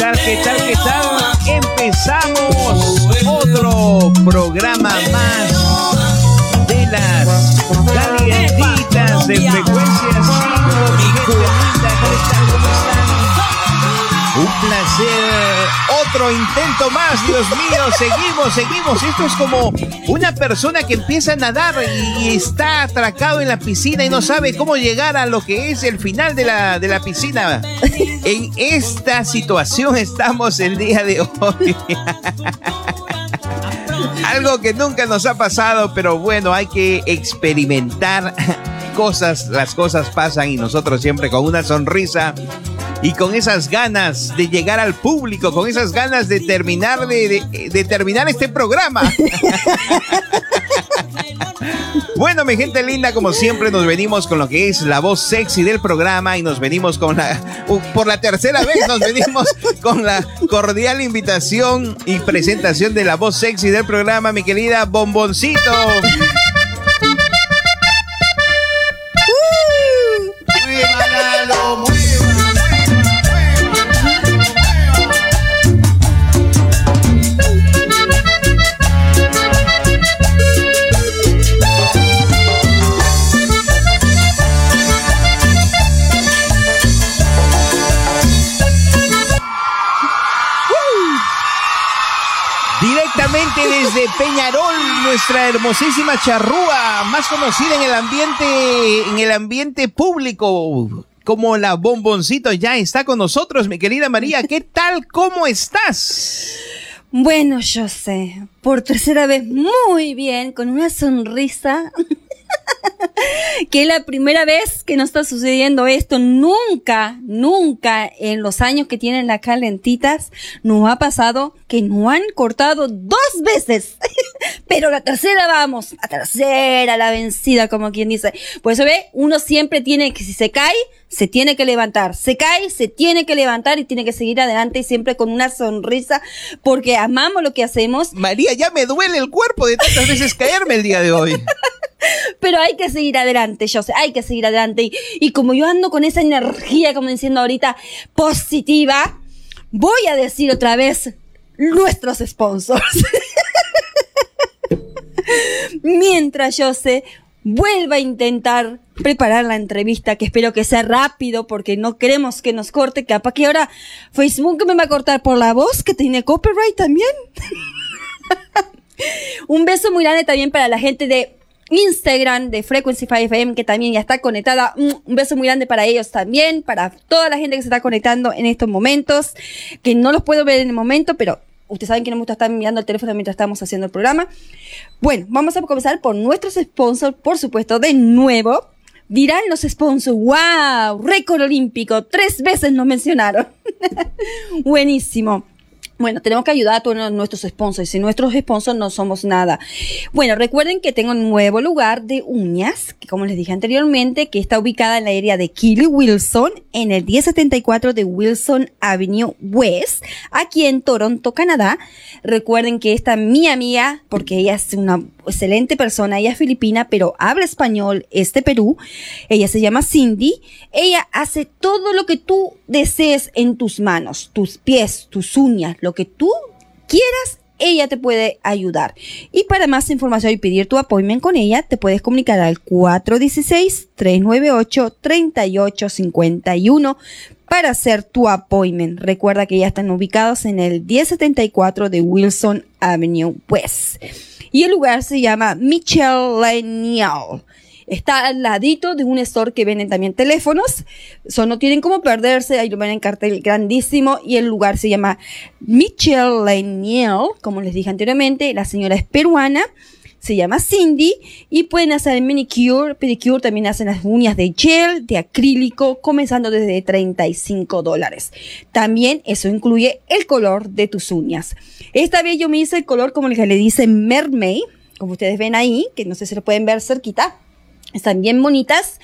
tal, qué tal, qué tal? Empezamos otro programa más de las calientitas de frecuencia 5. Un placer. Otro intento más, Dios mío. Seguimos, seguimos. Esto es como una persona que empieza a nadar y, está atracado en la piscina y no sabe cómo llegar a lo que es el final de la, de la piscina. En esta situación estamos el día de hoy. Algo que nunca nos ha pasado, pero bueno, hay que experimentar cosas, las cosas pasan y nosotros siempre con una sonrisa y con esas ganas de llegar al público, con esas ganas de terminar de, terminar este programa. Bueno, mi gente linda, como siempre nos venimos con lo que es la voz sexy del programa y nos venimos con la, por la tercera vez nos venimos con la cordial invitación y presentación de la voz sexy del programa, mi querida Bomboncito. Peñarol, nuestra hermosísima charrúa, más conocida en el ambiente, en el ambiente público como la bomboncito, ya está con nosotros, mi querida María. ¿Qué tal? ¿Cómo estás? Bueno, yo sé, por tercera vez muy bien, con una sonrisa que es la primera vez que nos está sucediendo esto. Nunca, nunca en los años que tienen las calentitas nos ha pasado que no han cortado dos veces. Pero la tercera vamos, la tercera, la vencida, como quien dice. Por eso ve, uno siempre tiene que, si se cae, se tiene que levantar. Se cae, se tiene que levantar y tiene que seguir adelante y siempre con una sonrisa porque amamos lo que hacemos. María, ya me duele el cuerpo de tantas veces caerme el día de hoy. Pero hay que seguir adelante, yo sé, hay que seguir adelante. Y, y como yo ando con esa energía, como diciendo ahorita, positiva, voy a decir otra vez nuestros sponsors. Mientras yo sé, vuelva a intentar preparar la entrevista, que espero que sea rápido, porque no queremos que nos corte. Capaz que ahora Facebook me va a cortar por la voz, que tiene copyright también. Un beso muy grande también para la gente de Instagram de Frequency 5 FM, que también ya está conectada. Un beso muy grande para ellos también, para toda la gente que se está conectando en estos momentos, que no los puedo ver en el momento, pero ustedes saben que no me gusta estar mirando el teléfono mientras estamos haciendo el programa. Bueno, vamos a comenzar por nuestros sponsors, por supuesto, de nuevo. Dirán los sponsors, wow, récord olímpico, tres veces nos mencionaron. Buenísimo. Bueno, tenemos que ayudar a todos nuestros sponsors. Sin nuestros sponsors no somos nada. Bueno, recuerden que tengo un nuevo lugar de uñas, que como les dije anteriormente, que está ubicada en la área de Kelly Wilson, en el 1074 de Wilson Avenue West, aquí en Toronto, Canadá. Recuerden que esta mi amiga, porque ella es una excelente persona, ella es filipina, pero habla español, es de Perú. Ella se llama Cindy. Ella hace todo lo que tú desees en tus manos, tus pies, tus uñas, lo que tú quieras ella te puede ayudar. Y para más información y pedir tu appointment con ella, te puedes comunicar al 416-398-3851 para hacer tu appointment. Recuerda que ya están ubicados en el 1074 de Wilson Avenue West. Y el lugar se llama Lenial. Está al ladito de un store que venden también teléfonos. So, no tienen cómo perderse. Ahí lo ven en cartel grandísimo. Y el lugar se llama Lenial. Como les dije anteriormente, la señora es peruana se llama Cindy y pueden hacer manicure, pedicure, también hacen las uñas de gel, de acrílico, comenzando desde 35 dólares. También eso incluye el color de tus uñas. Esta vez yo me hice el color como el que le dice mermaid, como ustedes ven ahí, que no sé si lo pueden ver cerquita. Están bien bonitas.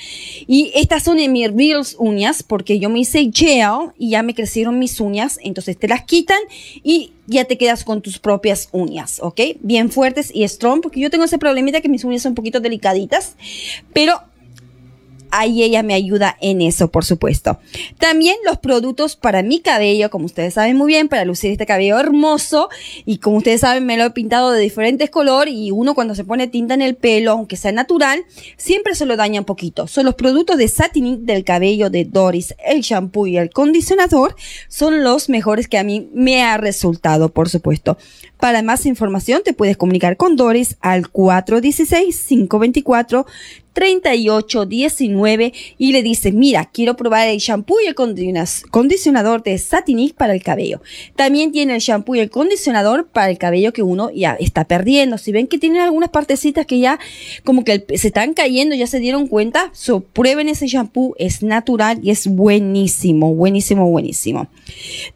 Y estas son de mis reals uñas porque yo me hice gel y ya me crecieron mis uñas. Entonces te las quitan y ya te quedas con tus propias uñas, ¿ok? Bien fuertes y strong porque yo tengo ese problemita que mis uñas son un poquito delicaditas. Pero ahí ella me ayuda en eso, por supuesto. También los productos para mi cabello, como ustedes saben muy bien, para lucir este cabello hermoso. Y como ustedes saben, me lo he pintado de diferentes colores y uno cuando se pone tinta en el pelo, aunque sea natural, siempre se lo daña un poquito. Son los productos de Satinic del cabello de Doris, el shampoo y el condicionador, son los mejores que a mí me ha resultado, por supuesto. Para más información te puedes comunicar con Doris al 416-524 3819 y le dice, mira, quiero probar el shampoo y el condicionador de Satinic para el cabello. También tiene el shampoo y el condicionador para el cabello que uno ya está perdiendo. Si ven que tienen algunas partecitas que ya como que se están cayendo, ya se dieron cuenta, so, prueben ese shampoo, es natural y es buenísimo, buenísimo, buenísimo.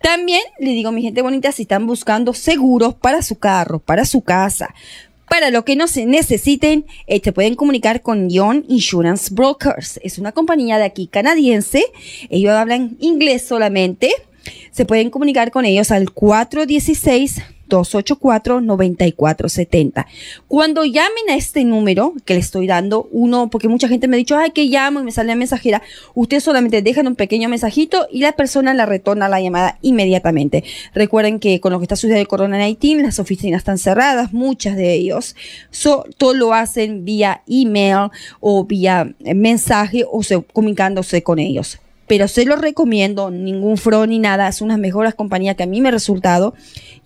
También le digo, mi gente bonita, si están buscando seguros para su carro, para su casa, para lo que no se necesiten, eh, te pueden comunicar con Young Insurance Brokers. Es una compañía de aquí canadiense. Ellos hablan inglés solamente. Se pueden comunicar con ellos al 416 284-9470. Cuando llamen a este número que le estoy dando, uno, porque mucha gente me ha dicho, ay, que llamo y me sale la mensajera, ustedes solamente dejan un pequeño mensajito y la persona la retorna la llamada inmediatamente. Recuerden que con lo que está sucediendo el coronavirus, las oficinas están cerradas, muchas de ellos, todo lo hacen vía email o vía mensaje o comunicándose con ellos pero se lo recomiendo, ningún fro ni nada, es una de las mejores compañías que a mí me ha resultado.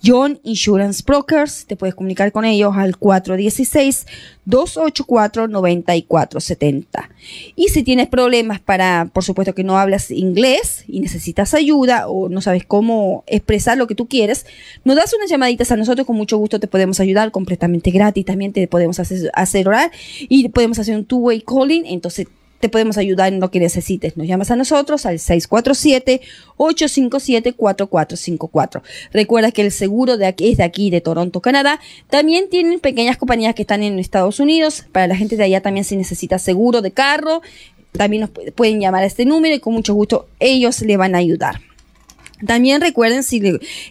John Insurance Brokers, te puedes comunicar con ellos al 416-284-9470. Y si tienes problemas para, por supuesto que no hablas inglés y necesitas ayuda o no sabes cómo expresar lo que tú quieres, nos das unas llamaditas a nosotros, con mucho gusto te podemos ayudar completamente gratis, también te podemos hacer, hacer orar y podemos hacer un two-way calling, entonces te podemos ayudar en lo que necesites. Nos llamas a nosotros al 647-857-4454. Recuerda que el seguro de aquí, es de aquí, de Toronto, Canadá. También tienen pequeñas compañías que están en Estados Unidos. Para la gente de allá también si necesita seguro de carro, también nos pueden llamar a este número y con mucho gusto ellos le van a ayudar. También recuerden si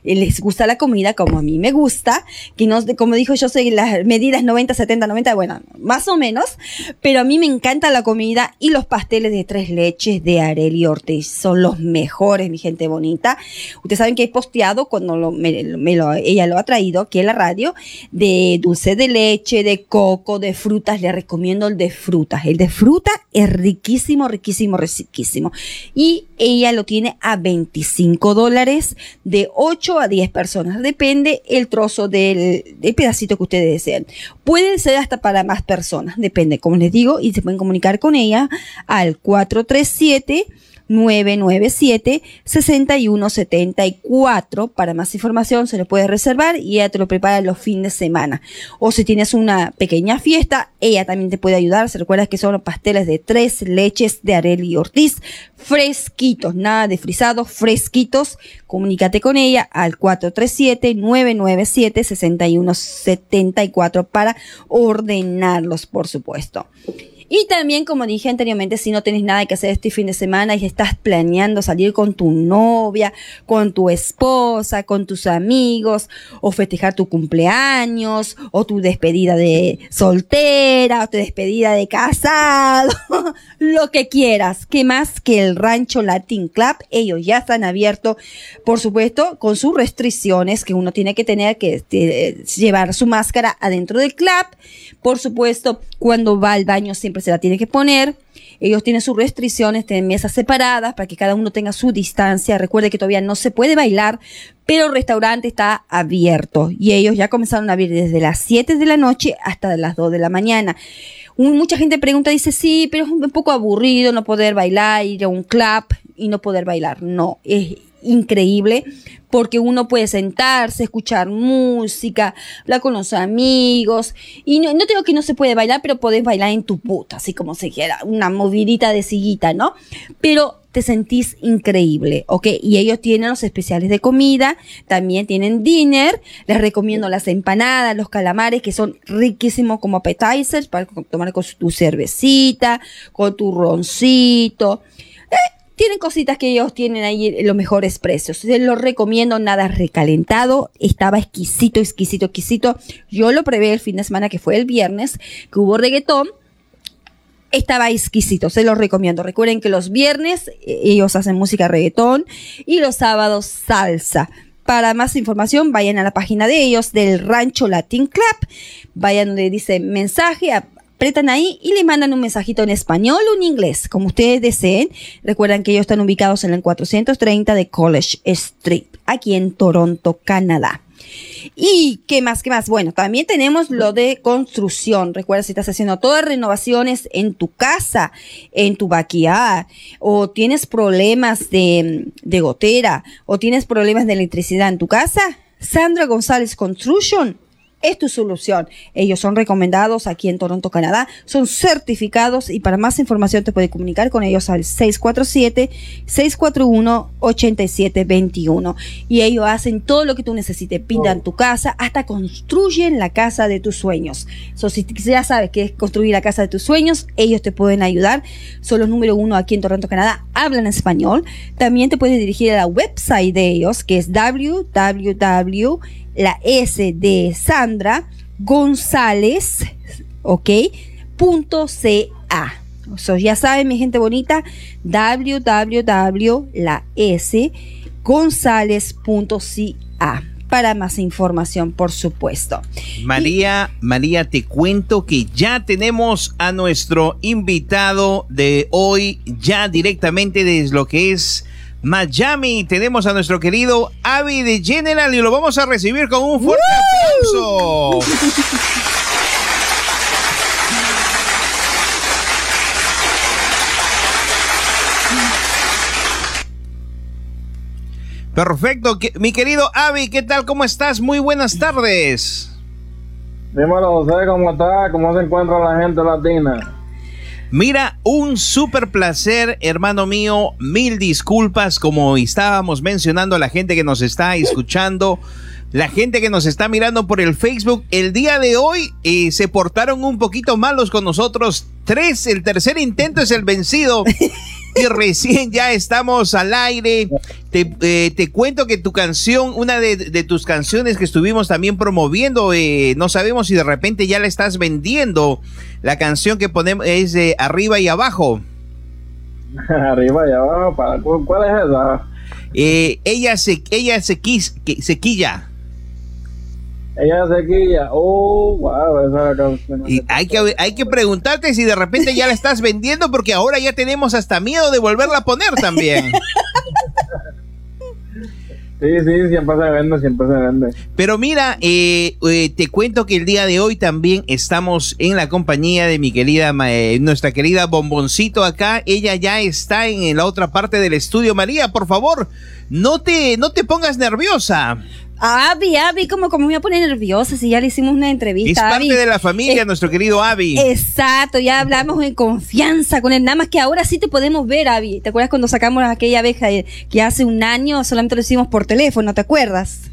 les gusta la comida como a mí me gusta, que no, como dijo yo soy las medidas 90, 70, 90, bueno, más o menos, pero a mí me encanta la comida y los pasteles de tres leches de Areli Ortiz son los mejores, mi gente bonita. Ustedes saben que he posteado cuando ella lo ha traído aquí en la radio de dulce de leche, de coco, de frutas. Le recomiendo el de frutas. El de fruta es riquísimo, riquísimo, riquísimo. Y ella lo tiene a 25 dólares de 8 a 10 personas. Depende el trozo del, pedacito que ustedes deseen. Puede ser hasta para más personas. Depende, como les digo, y se pueden comunicar con ella al 437 997-6174. Para más información se le puede reservar y ella te lo prepara los fines de semana. O si tienes una pequeña fiesta, ella también te puede ayudar. Se recuerda que son pasteles de tres leches de Areli Ortiz, fresquitos, nada de frisados, fresquitos. Comunícate con ella al 437-997-6174 para ordenarlos, por supuesto. Y también, como dije anteriormente, si no tienes nada que hacer este fin de semana y estás planeando salir con tu novia, con tu esposa, con tus amigos, o festejar tu cumpleaños, o tu despedida de soltera, o tu despedida de casado, lo que quieras. ¿Qué más que el Rancho Latin Club? Ellos ya están abiertos, por supuesto, con sus restricciones que uno tiene que tener que este, llevar su máscara adentro del club. Por supuesto, cuando va al baño siempre se la tiene que poner. Ellos tienen sus restricciones, tienen mesas separadas para que cada uno tenga su distancia. Recuerde que todavía no se puede bailar, pero el restaurante está abierto y ellos ya comenzaron a abrir desde las 7 de la noche hasta las 2 de la mañana. mucha gente pregunta, dice, sí, pero es un poco aburrido no poder bailar, ir a un club y no poder bailar. No, es increíble porque uno puede sentarse, escuchar música, hablar con los amigos. Y no, no digo que no se puede bailar, pero podés bailar en tu puta, así como se quiera, una movidita de sillita, ¿no? Pero te sentís increíble, ¿ok? Y ellos tienen los especiales de comida, también tienen dinner, les recomiendo las empanadas, los calamares, que son riquísimos como appetizers para tomar con tu cervecita, con tu roncito. Eh, tienen cositas que ellos tienen ahí los mejores precios. Se los recomiendo, nada recalentado. Estaba exquisito, exquisito, exquisito. Yo lo prevé el fin de semana que fue el viernes, que hubo reggaetón. estaba exquisito, se los recomiendo. Recuerden que los viernes eh, ellos hacen música reggaetón y los sábados salsa. Para más información, vayan a la página de ellos del Rancho Latin Club. Vayan donde dice mensaje, apretan ahí y le mandan un mensajito en español o en inglés, como ustedes deseen. Recuerdan que ellos están ubicados en el 430 de College Street, aquí en Toronto, Canadá. ¿Y qué más? ¿Qué más? Bueno, también tenemos lo de construcción. Recuerda si estás haciendo todas renovaciones en tu casa, en tu backyard, o tienes problemas de gotera, o tienes problemas de electricidad en tu casa. Sandra González Construction es tu solución. Ellos son recomendados aquí en Toronto, Canadá, son certificados y para más información te puedes comunicar con ellos al 647-641-8721. Y ellos hacen todo lo que tú necesites, pintan tu casa, hasta construyen la casa de tus sueños. So, si ya sabes que es construir la casa de tus sueños, ellos te pueden ayudar. Son los número uno aquí en Toronto, Canadá, hablan español. También te puedes dirigir a la website de ellos, que es www la S de Sandra González, ¿ok? Punto CA. So, ya saben, mi gente bonita, www, la S, gonzález.ca para más información, por supuesto. María, María, te cuento que ya tenemos a nuestro invitado de hoy, ya directamente desde lo que es Miami tenemos a nuestro querido Avi de General y lo vamos a recibir con un fuerte aplauso. Perfecto, mi querido Avi, ¿qué tal? ¿Cómo estás? Muy buenas tardes. Dímelo, José, ¿cómo está? ¿Cómo se encuentra la gente latina? Mira, un súper placer, hermano mío. Mil disculpas, como estábamos mencionando a la gente que nos está escuchando. La gente que nos está mirando por el Facebook, el día de hoy eh, se portaron un poquito malos con nosotros. Tres, el tercer intento es el vencido. y recién ya estamos al aire. Te, eh, te cuento que tu canción, una de, tus canciones que estuvimos también promoviendo, eh, no sabemos si de repente ya la estás vendiendo. La canción que ponemos es de arriba y abajo. arriba y abajo, ¿cuál es esa? Eh, ella se, ella se, quis, se quilla. Ella sequilla. Oh, wow, esa canción. Y hay que, hay que preguntarte si de repente ya la estás vendiendo, porque ahora ya tenemos hasta miedo de volverla a poner también. Sí, sí, siempre se vende, siempre se vende. Pero mira, eh, eh, te cuento que el día de hoy también estamos en la compañía de mi querida, eh, nuestra querida Bomboncito acá. Ella ya está en la otra parte del estudio. María, por favor, no te, no te pongas nerviosa. Avi, Avi, como, como me voy a poner nerviosa si ya le hicimos una entrevista. Es parte de la familia, nuestro querido Avi. Exacto, ya hablamos en confianza con él. Nada más que ahora sí te podemos ver, Avi. ¿Te acuerdas cuando sacamos aquella abeja que hace un año solamente lo hicimos por teléfono? ¿Te acuerdas?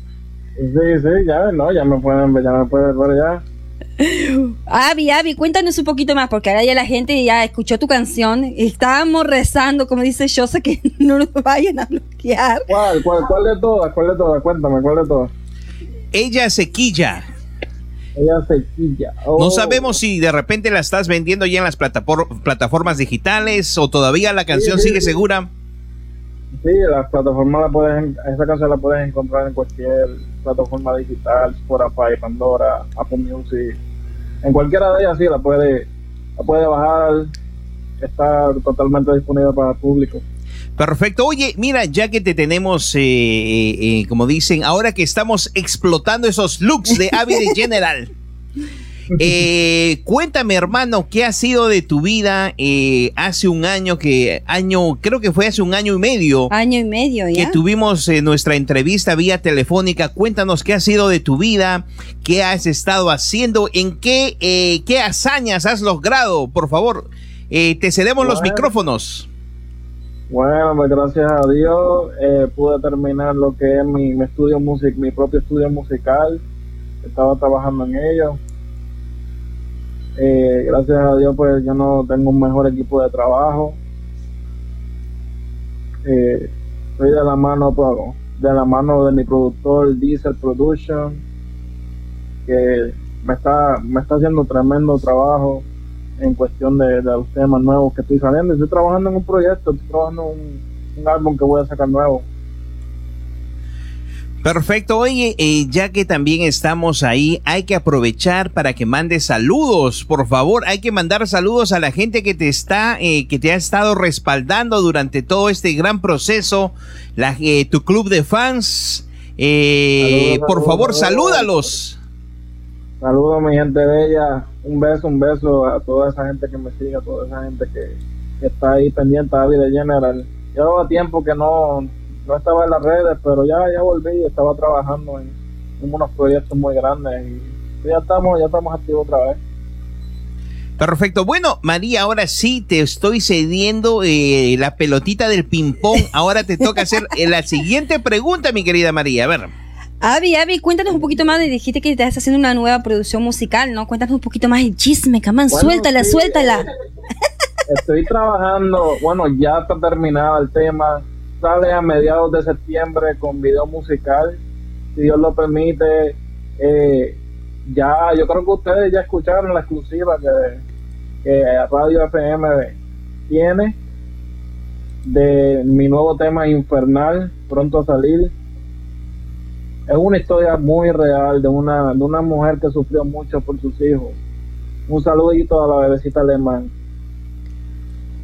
Sí, sí, ya, no, ya me pueden ver, ya me pueden ver ya. Avi, Avi, cuéntanos un poquito más, porque ahora ya la gente ya escuchó tu canción. Estábamos rezando, como dice Shosa, que no nos vayan a bloquear. ¿Cuál, cuál, cuál de todas? ¿Cuál de todas? Cuéntame, ¿cuál de todas? Ella sequilla. Ella sequilla. No oh. sabemos si de repente la estás vendiendo ya en las plataformas digitales o todavía la canción sigue segura. Sí, las plataformas la puedes, esa canción la puedes encontrar en cualquier plataforma digital, Spotify, Pandora, Apple Music en cualquiera de ellas sí la puede, la puede bajar, está totalmente disponible para el público. Perfecto. Oye, mira, ya que te tenemos, eh, eh, eh, como dicen, ahora que estamos explotando esos looks de Avid General. Eh, cuéntame, hermano, ¿qué ha sido de tu vida eh, hace un año que, año, creo que fue hace un año y medio? Año y medio, ¿ya? Que tuvimos eh, nuestra entrevista vía telefónica. Cuéntanos qué ha sido de tu vida, qué has estado haciendo, en qué, eh, qué hazañas has logrado. Por favor, te cedemos los micrófonos. Bueno, pues gracias a Dios pude terminar lo que es mi, mi estudio music, mi propio estudio musical. Estaba trabajando en ello eh, gracias a Dios, pues yo no tengo un mejor equipo de trabajo. Eh, estoy de la mano, pues, de la mano de mi productor Diesel Production, que me está, me está haciendo tremendo trabajo. en cuestión de, los temas nuevos que estoy saliendo. Estoy trabajando en un proyecto, estoy trabajando en un, álbum que voy a sacar nuevo. Perfecto, oye, eh, ya que también estamos ahí, hay que aprovechar para que mandes saludos, por favor, hay que mandar saludos a la gente que te está, eh, que te ha estado respaldando durante todo este gran proceso, la, eh, tu club de fans, por favor, salúdalos. Saludos mi gente bella, un beso, un beso a toda esa gente que me sigue, a toda esa gente que, está ahí pendiente a Vida General. Llevaba tiempo que no, no estaba en las redes, pero ya, ya volví y estaba trabajando en, unos proyectos muy grandes y ya estamos, ya estamos activos otra vez. Perfecto. Bueno, María, ahora sí te estoy cediendo eh, la pelotita del ping-pong. Ahora te toca hacer eh, la siguiente pregunta, mi querida María. A ver. Avi, Avi, cuéntanos un poquito más. Dijiste que estás haciendo una nueva producción musical, ¿no? Cuéntanos un poquito más el chisme, camán. suéltala, suéltala. Estoy trabajando, bueno, ya está terminado el tema. Sale a mediados de septiembre con video musical. Si Dios lo permite. Eh, ya, yo creo que ustedes ya escucharon la exclusiva que, que Radio FM tiene de mi nuevo tema Infernal, pronto a salir es una historia muy real de una, de una mujer que sufrió mucho por sus hijos. Un saludito a la bebecita alemán.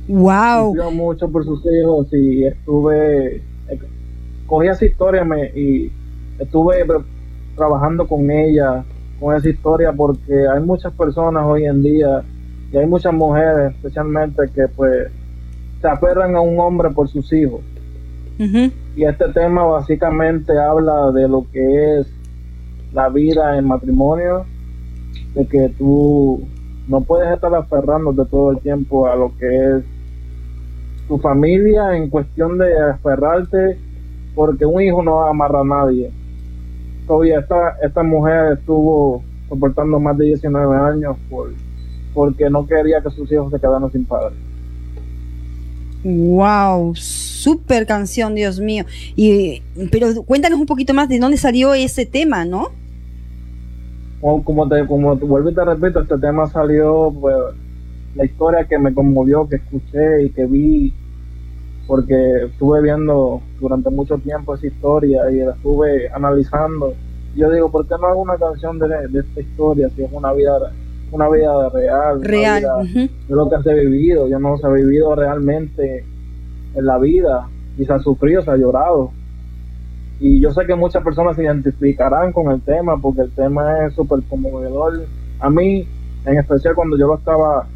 Wow. Sufrió mucho por sus hijos y estuve, cogí esa historia me, y estuve trabajando con ella, con esa historia, porque hay muchas personas hoy en día y hay muchas mujeres especialmente que pues se aferran a un hombre por sus hijos y este tema básicamente habla de lo que es la vida en matrimonio, de que tú no puedes estar aferrándote todo el tiempo a lo que es tu familia en cuestión de aferrarte, porque un hijo no amarra a nadie. Todavía esta, esta mujer estuvo soportando más de 19 años por, porque no quería que sus hijos se quedaran sin padre. Wow, super canción, Dios mío. Y, pero cuéntanos un poquito más de dónde salió ese tema, ¿no? como te, como te vuelvo y te repito, este tema salió, pues, la historia que me conmovió, que escuché y que vi, porque estuve viendo durante mucho tiempo esa historia y la estuve analizando. Yo digo, ¿por qué no hago una canción de, esta historia si es una vida una vida real, real de lo que se ha vivido, yo no se ha vivido realmente en la vida y se ha sufrido, se ha llorado. Y yo sé que muchas personas se identificarán con el tema porque el tema es súper conmovedor. A mí, en especial cuando yo lo estaba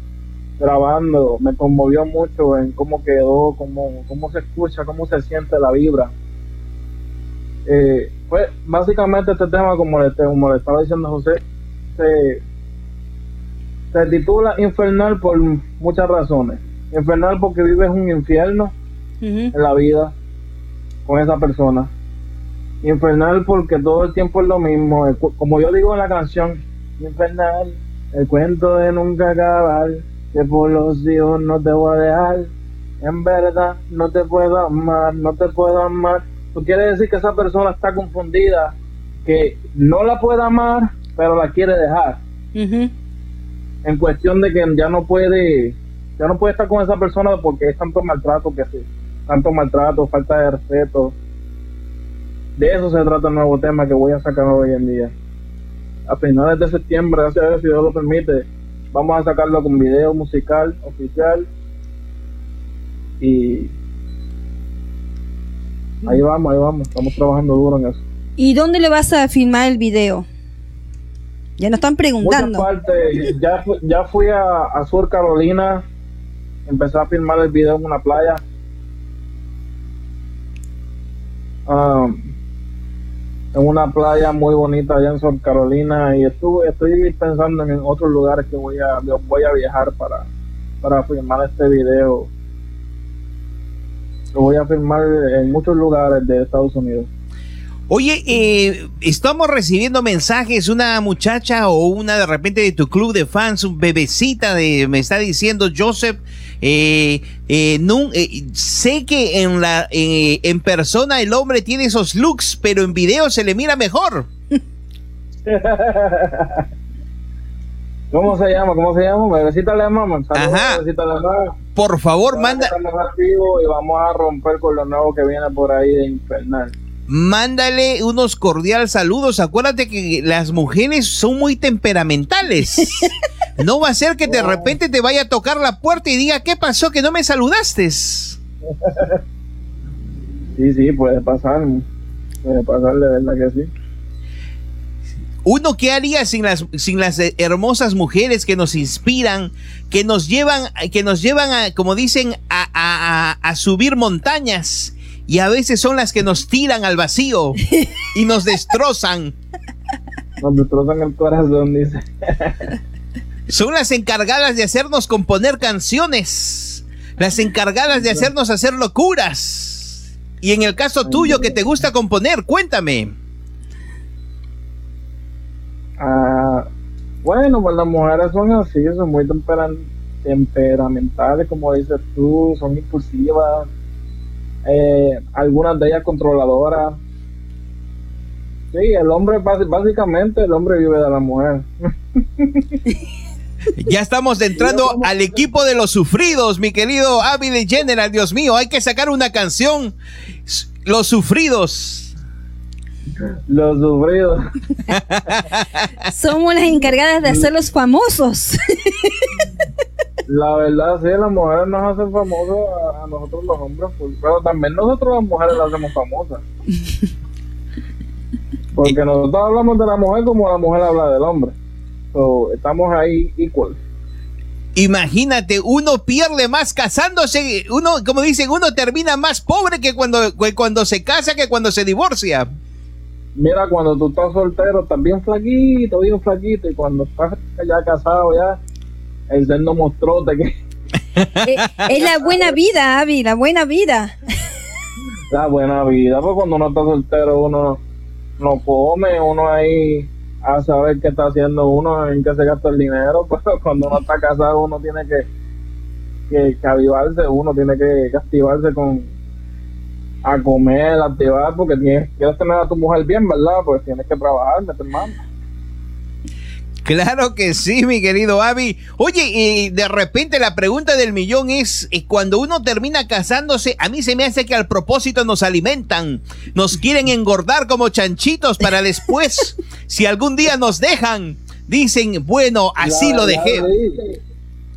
grabando, me conmovió mucho en cómo quedó, cómo, cómo se escucha, cómo se siente la vibra. Eh, pues básicamente este tema, como le, como le estaba diciendo José, se, se titula Infernal por muchas razones. Infernal porque vives un infierno en la vida con esa persona. Infernal porque todo el tiempo es lo mismo. Como yo digo en la canción, Infernal, el cuento de nunca acabar, que por los hijos no te voy a dejar. En verdad, no te puedo amar, no te puedo amar. Tú quiere decir que esa persona está confundida, que no la puede amar, pero la quiere dejar en cuestión de que ya no puede ya no puede estar con esa persona porque es tanto maltrato que sí, tanto maltrato, falta de respeto. De eso se trata el nuevo tema que voy a sacar hoy en día. A finales de septiembre, gracias a Dios, si Dios lo permite, vamos a sacarlo con video musical oficial. Y ahí vamos, ahí vamos, estamos trabajando duro en eso. ¿Y dónde le vas a filmar el video? Ya nos están preguntando. ya, ya fui a, a, Sur Carolina, empecé a filmar el video en una playa. Um, en una playa muy bonita allá en Sur Carolina y estuve, estoy pensando en otros lugares que voy a, voy a viajar para, para filmar este video. Lo voy a filmar en muchos lugares de Estados Unidos. Oye, eh, estamos recibiendo mensajes, una muchacha o una de repente de tu club de fans, un bebecita de, me está diciendo Joseph, eh, eh, no, sé que en la en persona el hombre tiene esos looks, pero en video se le mira mejor. ¿Cómo se llama? ¿Cómo se llama? Bebecita Alemán. Ajá. Bebecita Alemán. Por favor, manda, y vamos a romper con lo nuevo que viene por ahí de Infernal. Mándale unos cordial saludos. Acuérdate que las mujeres son muy temperamentales. No va a ser que de repente te vaya a tocar la puerta y diga, ¿qué pasó que no me saludaste? Sí, sí, puede pasar. Puede pasar, de verdad que sí. Uno, ¿qué haría sin las, sin las hermosas mujeres que nos inspiran, que nos llevan, que nos llevan a, como dicen, a, a- a- a subir montañas? Y a veces son las que nos tiran al vacío y nos destrozan. Nos destrozan el corazón, dice. Son las encargadas de hacernos componer canciones, las encargadas de hacernos hacer locuras. Y en el caso tuyo que te gusta componer, cuéntame. Ah, bueno, pues las mujeres son así, son muy temperan- temperamentales, como dices tú, son impulsivas, eh, algunas de ellas controladoras. Sí, el hombre, básicamente, el hombre vive de la mujer. Ya estamos entrando al equipo de los sufridos, mi querido Avi de General. Dios mío, hay que sacar una canción. Los sufridos. Los sufridos. Somos las encargadas de hacerlos famosos. La verdad, sí, las mujeres nos hacen famosos a, a nosotros los hombres, pues, pero también nosotros las mujeres las hacemos famosas. Porque nosotros hablamos de la mujer como la mujer habla del hombre. So, estamos ahí igual. Imagínate, uno pierde más casándose. Uno, como dicen, uno termina más pobre que cuando, cuando se casa que cuando se divorcia. Mira, cuando tú estás soltero, estás bien flaquito, bien flaquito, y cuando estás ya casado, ya el seno mostrote que Eh, es la buena vida, Avi, la buena vida. la buena vida. Pues cuando uno está soltero, uno no come, uno ahí a saber qué está haciendo uno, en qué se gasta el dinero. Pero cuando uno está casado, uno tiene que, que, que avivarse, uno tiene que activarse con a comer, a activar, porque tienes, quieres tener a tu mujer bien, ¿verdad? Pues tienes que trabajar, meter mano. Claro que sí, mi querido Avi. Oye, y de repente la pregunta del millón es, eh, cuando uno termina casándose, a mí se me hace que al propósito nos alimentan, nos quieren engordar como chanchitos para después, si algún día nos dejan, dicen, bueno, así lo dejé. sí.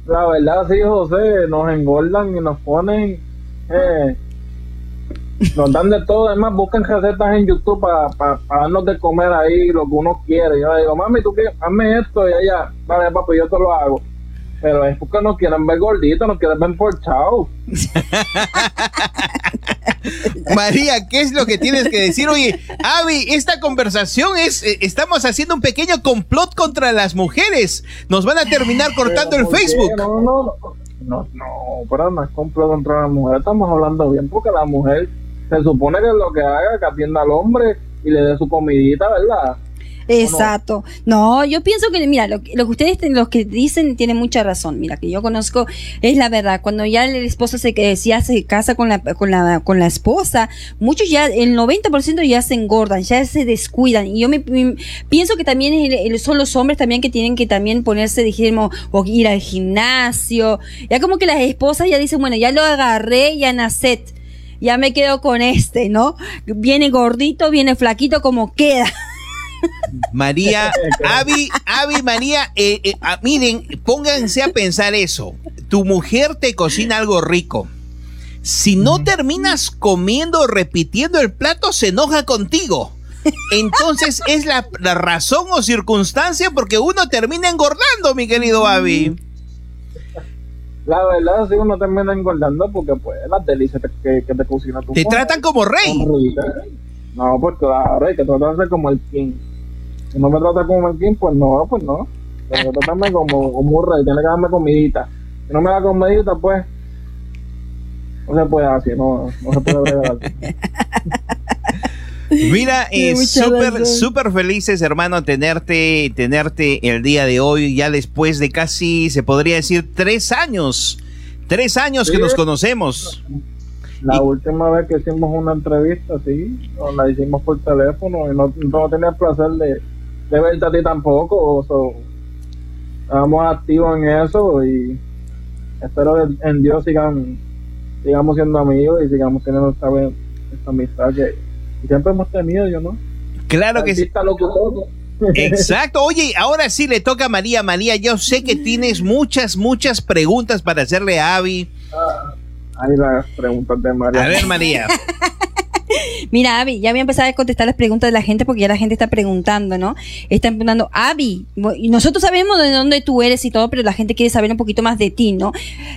La verdad, sí, José, nos engordan y nos ponen, eh, nos dan de todo. Además, buscan recetas en YouTube para darnos de comer ahí lo que uno quiere. Yo le digo, mami, tú qué, hazme esto y allá, vale, papi, yo te lo hago. Pero es porque nos quieren ver gorditos, nos quieren ver porchados. María, ¿qué es lo que tienes que decir? Oye, Avi, esta conversación es, eh, estamos haciendo un pequeño complot contra las mujeres. Nos van a terminar cortando el ¿Por qué? Facebook. No, no, no, no, pero no es complot contra la mujer. Estamos hablando bien porque la mujer se supone que lo que haga que atienda al hombre y le dé su comidita, ¿verdad? Exacto. No, yo pienso que, mira, lo, lo que ustedes, los que dicen, tienen mucha razón. Mira, que yo conozco, es la verdad. Cuando ya el esposo se, ya se casa con la, con la, con la esposa, muchos ya, el 90% ya se engordan, ya se descuidan. Y yo me, pienso que también es el- el- son los hombres también que tienen que también ponerse, dijimos, o ir al gimnasio. Ya como que las esposas ya dicen, bueno, ya lo agarré, ya nacet. Ya me quedo con este, ¿no? Viene gordito, viene flaquito, como queda. María, Avi, Avi, María, eh, eh, ah, miren, pónganse a pensar eso. Tu mujer te cocina algo rico. Si no terminas comiendo o repitiendo el plato, se enoja contigo. Entonces es la, la razón o circunstancia porque uno termina engordando, mi querido Avi. La verdad, sí, uno termina engordando porque, pues, las delicias que, que, te cocina tu Te tratan como rey. ricas. No, pues claro, hay que tratarse como el king. Si no me trata como el king, pues no, pues no. Pero tratarme como, como un rey, tiene que darme comidita. Si no me da comidita, pues, no se puede así, no, no se puede bregar así. Mira, eh, súper, súper felices, hermano, tenerte, tenerte el día de hoy, ya después de casi, se podría decir, tres años. Tres años que nos conocemos. La Y- última vez que hicimos una entrevista, sí, la hicimos por teléfono y no, no tenía el placer de, de verte a ti tampoco. so, estamos activos en eso y espero que en Dios sigan, sigamos siendo amigos y sigamos teniendo esta, esta amistad que siempre hemos tenido, yo no. Claro que sí. Exacto. Oye, ahora sí le toca a María. María, yo sé que tienes muchas, muchas preguntas para hacerle a Avi. Ah, ahí las preguntas de María. A ver, María. Mira, Avi, ya voy a empezar a contestar las preguntas de la gente porque ya la gente está preguntando, ¿no? Están preguntando, Avi, y nosotros sabemos de dónde tú eres y todo, pero la gente quiere saber un poquito más de ti, ¿no?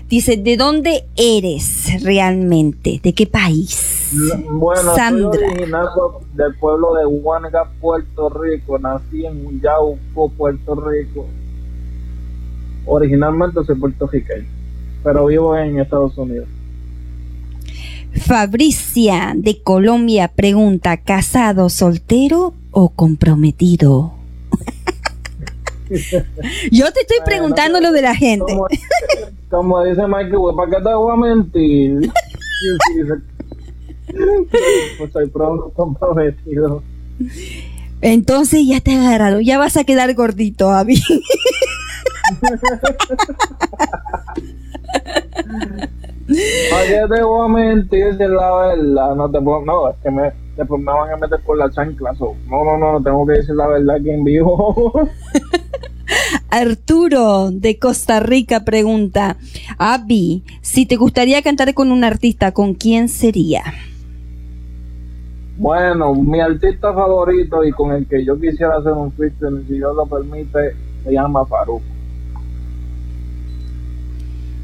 Dice, ¿de dónde eres realmente? ¿De qué país? Bueno, Sandra. soy originario del pueblo de Huanga, Puerto Rico. Nací en Yauco, Puerto Rico. Originalmente soy puertorriqueño, pero vivo en Estados Unidos. Fabricia de Colombia pregunta, ¿casado, soltero o comprometido? Yo te estoy preguntando lo de la gente. Como, dice Michael, ¿para qué te voy a mentir? pues soy pronto comprometido. Entonces ya te agarraron, ya vas a quedar gordito, Abby. ¿Para qué te voy a mentir si la verdad? No te puedo, no, es que me, después me van a meter por la chancla. no, no, no, tengo que decir la verdad aquí en vivo. Arturo de Costa Rica pregunta, Abby, si te gustaría cantar con un artista, ¿con quién sería? Bueno, mi artista favorito y con el que yo quisiera hacer un featuring, si Dios lo permite, se llama Faruk.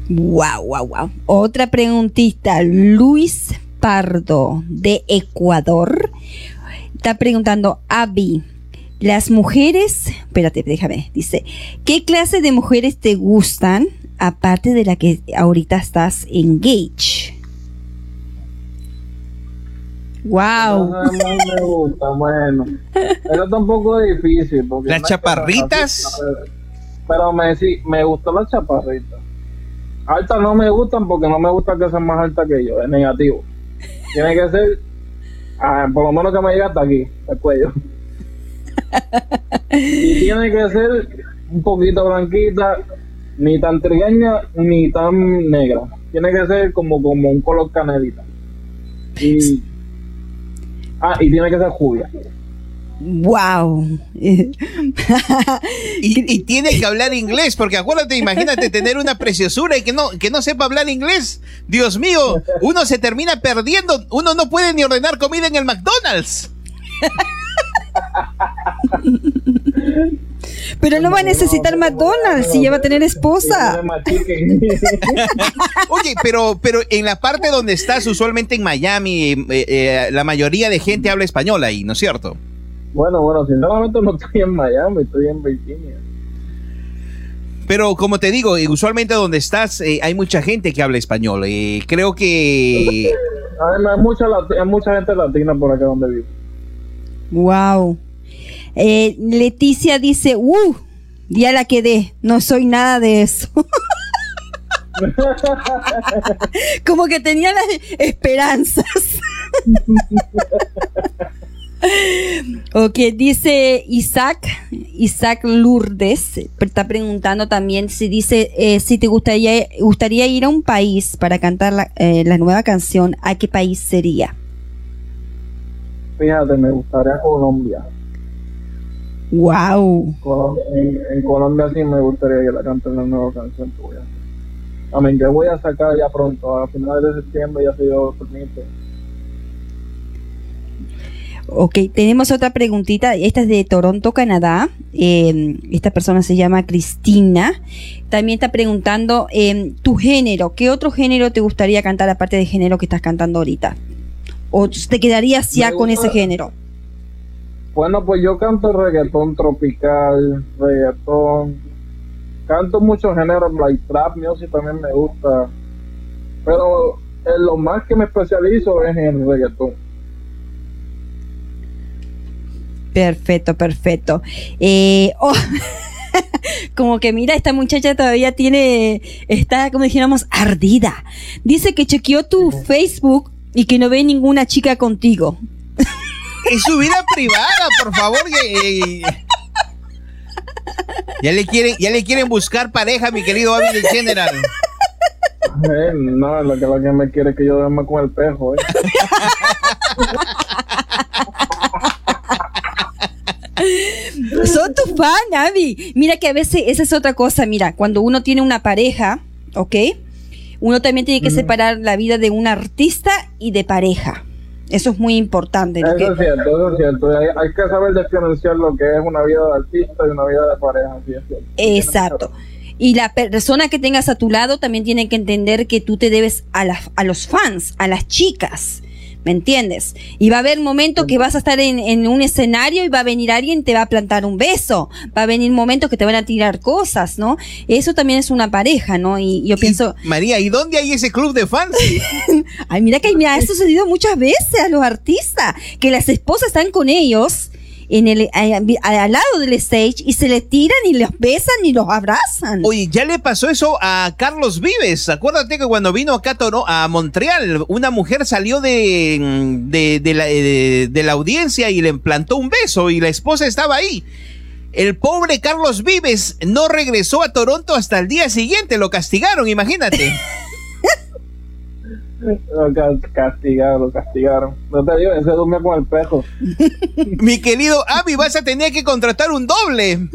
Wow, wow, wow. Otra preguntita. Luis Pardo de Ecuador está preguntando, Avi, las mujeres, espérate, déjame, dice, ¿qué clase de mujeres te gustan aparte de la que ahorita estás engaged? Wow. No, me gusta, bueno. Pero está un poco difícil. Porque ¿Las chaparritas? Pero me, sí, me gustó las chaparritas. Altas no me gustan porque no me gusta que sean más altas que yo, es negativo. Tiene que ser, ah, por lo menos que me llegue hasta aquí, el cuello. y tiene que ser un poquito blanquita, ni tan trigueña ni tan negra. Tiene que ser como, como un color canelita. Y, ah, y tiene que ser jubia. ¡Wow! y, tiene que hablar inglés, porque acuérdate, imagínate tener una preciosura y que no, que no sepa hablar inglés. Dios mío, uno se termina perdiendo, uno no puede ni ordenar comida en el McDonald's. Pero no va a necesitar McDonald's si ya va a tener esposa. Oye, pero, pero en la parte donde estás, usualmente en Miami, eh, eh, la mayoría de gente habla español ahí, ¿no es cierto? Bueno, bueno, sinceramente no estoy en Miami, estoy en Virginia. Pero como te digo, eh, usualmente donde estás eh, hay mucha gente que habla español. Eh, creo que... Además, hay mucha, hay mucha gente latina por acá donde vivo. Wow. Leticia dice, uh, ya la quedé, no soy nada de eso. Como que tenía las esperanzas. ok, dice Isaac, Isaac Lourdes, está preguntando también si dice, eh, si te gustaría, gustaría ir a un país para cantar la, eh, la nueva canción, ¿a qué país sería? Fíjate, me gustaría Colombia. Wow. en, Colombia sí me gustaría que la canten la nueva canción tuya. A mí que voy a sacar ya pronto, a finales de septiembre, ya se Dios permite Ok, tenemos otra preguntita. Esta es de Toronto, Canadá. Em, esta persona se llama Cristina. También está preguntando em, tu género. ¿Qué otro género te gustaría cantar aparte del género que estás cantando ahorita? ¿O te quedarías ya con ese género? Bueno, pues yo canto reggaetón tropical, reggaetón. Canto muchos géneros, like trap music también me gusta. Pero en lo más que me especializo es en reggaetón. Perfecto, perfecto. Eh, oh, como que mira, esta muchacha todavía tiene, está como dijéramos, ardida. Dice que chequeó tu Facebook y que no ve ninguna chica contigo. Es su vida privada, por favor. Ya le quieren, ya le quieren buscar pareja, mi querido del General. Eh, no, lo que, lo que me quiere es que yo duerma con el pejo. Eh. Son tu fan, Abby. Mira que a veces esa es otra cosa. Mira, cuando uno tiene una pareja, ¿ok? Uno también tiene que separar la vida de un artista y de pareja. Eso es muy importante. Eso Que- es cierto, eso es cierto. Hay, hay que saber diferenciar lo que es una vida de artista y una vida de pareja. Sí, es cierto. Exacto. Y la persona que tengas a tu lado también tiene que entender que tú te debes a los fans, a las chicas. ¿Me entiendes? Y va a haber momentos que vas a estar en, en un escenario y va a venir alguien y te va a plantar un beso. Va a venir momentos que te van a tirar cosas, ¿no? Eso también es una pareja, ¿no? Y yo pienso, Y, María, ¿y dónde hay ese club de fans? ay, mira que me ha sucedido muchas veces a los artistas, que las esposas están con ellos en el, a- al lado del stage y se les tiran y los besan y los abrazan. Oye, ya le pasó eso a Carlos Vives. Acuérdate que cuando vino acá a, Toro- a Montreal, una mujer salió de, de, de la, de- de la audiencia y le plantó un beso y la esposa estaba ahí. El pobre Carlos Vives no regresó a Toronto hasta el día siguiente, lo castigaron, imagínate. Lo ca- castigaron, lo castigaron. No te digo, ese durmió con el pejo. Mi querido Abby, vas a tener que contratar un doble.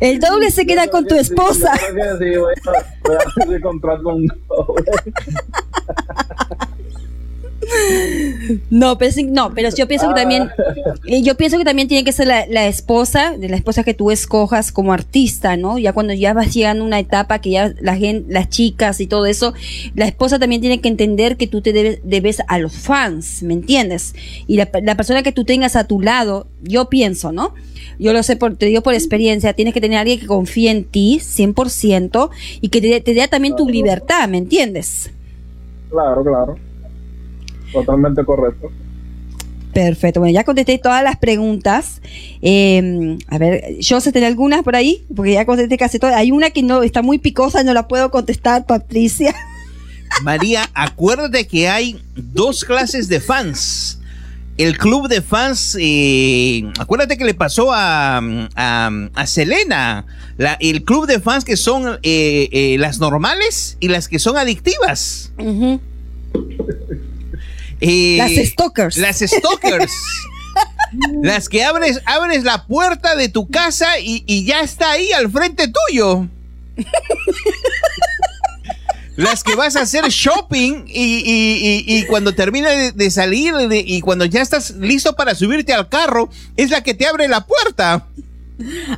El doble se queda con tu esposa. Yo creo que sí, voy a, voy a hacer el contrato un doble. No, pero no, pero yo pienso que también, eh, yo pienso que también tiene que ser la, la esposa, de la esposa que tú escojas como artista, ¿no? Ya cuando ya vas llegando a una etapa que ya la gente, las chicas y todo eso, la esposa también tiene que entender que tú te debes, debes a los fans, ¿me entiendes? Y la, la persona que tú tengas a tu lado, yo pienso, ¿no? Yo lo sé, por, te digo por experiencia, tienes que tener a alguien que confíe en ti 100% y que te, te dé también tu libertad, ¿me entiendes? Claro, claro. Totalmente correcto. Perfecto, bueno, ya contesté todas las preguntas. Eh, a ver, yo sé tener algunas por ahí, porque ya contesté casi todas. Hay una que no está muy picosa, no la puedo contestar, Patricia. María, acuérdate que hay dos clases de fans. El club de fans, eh, acuérdate que le pasó a, a, a Selena, la- el club de fans que son eh, eh, las normales y las que son adictivas. Ujú. Eh, Las stalkers. Las stalkers. las que abres, abres la puerta de tu casa y, y ya está ahí al frente tuyo. Las que vas a hacer shopping y, y- y- y cuando termina de, de salir de- y cuando ya estás listo para subirte al carro, es la que te abre la puerta.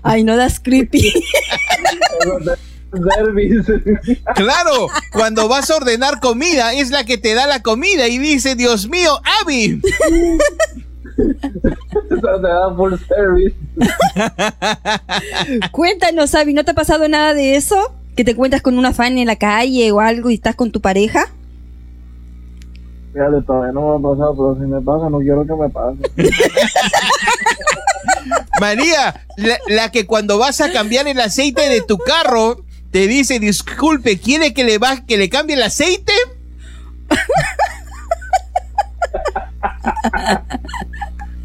Ay, no das creepy. Service. Claro, cuando vas a ordenar comida, es la que te da la comida y dice, Dios mío, Abby. Eso te da full service. Cuéntanos, Abby, ¿no te ha pasado nada de eso? ¿Que te cuentas con una fan en la calle o algo y estás con tu pareja? Fíjate, todavía no me ha pasado, pero si me pasa, no quiero que me pase. María, la, la que cuando vas a cambiar el aceite de tu carro, te dice, disculpe, ¿quiere que le, ba- que le cambie el aceite?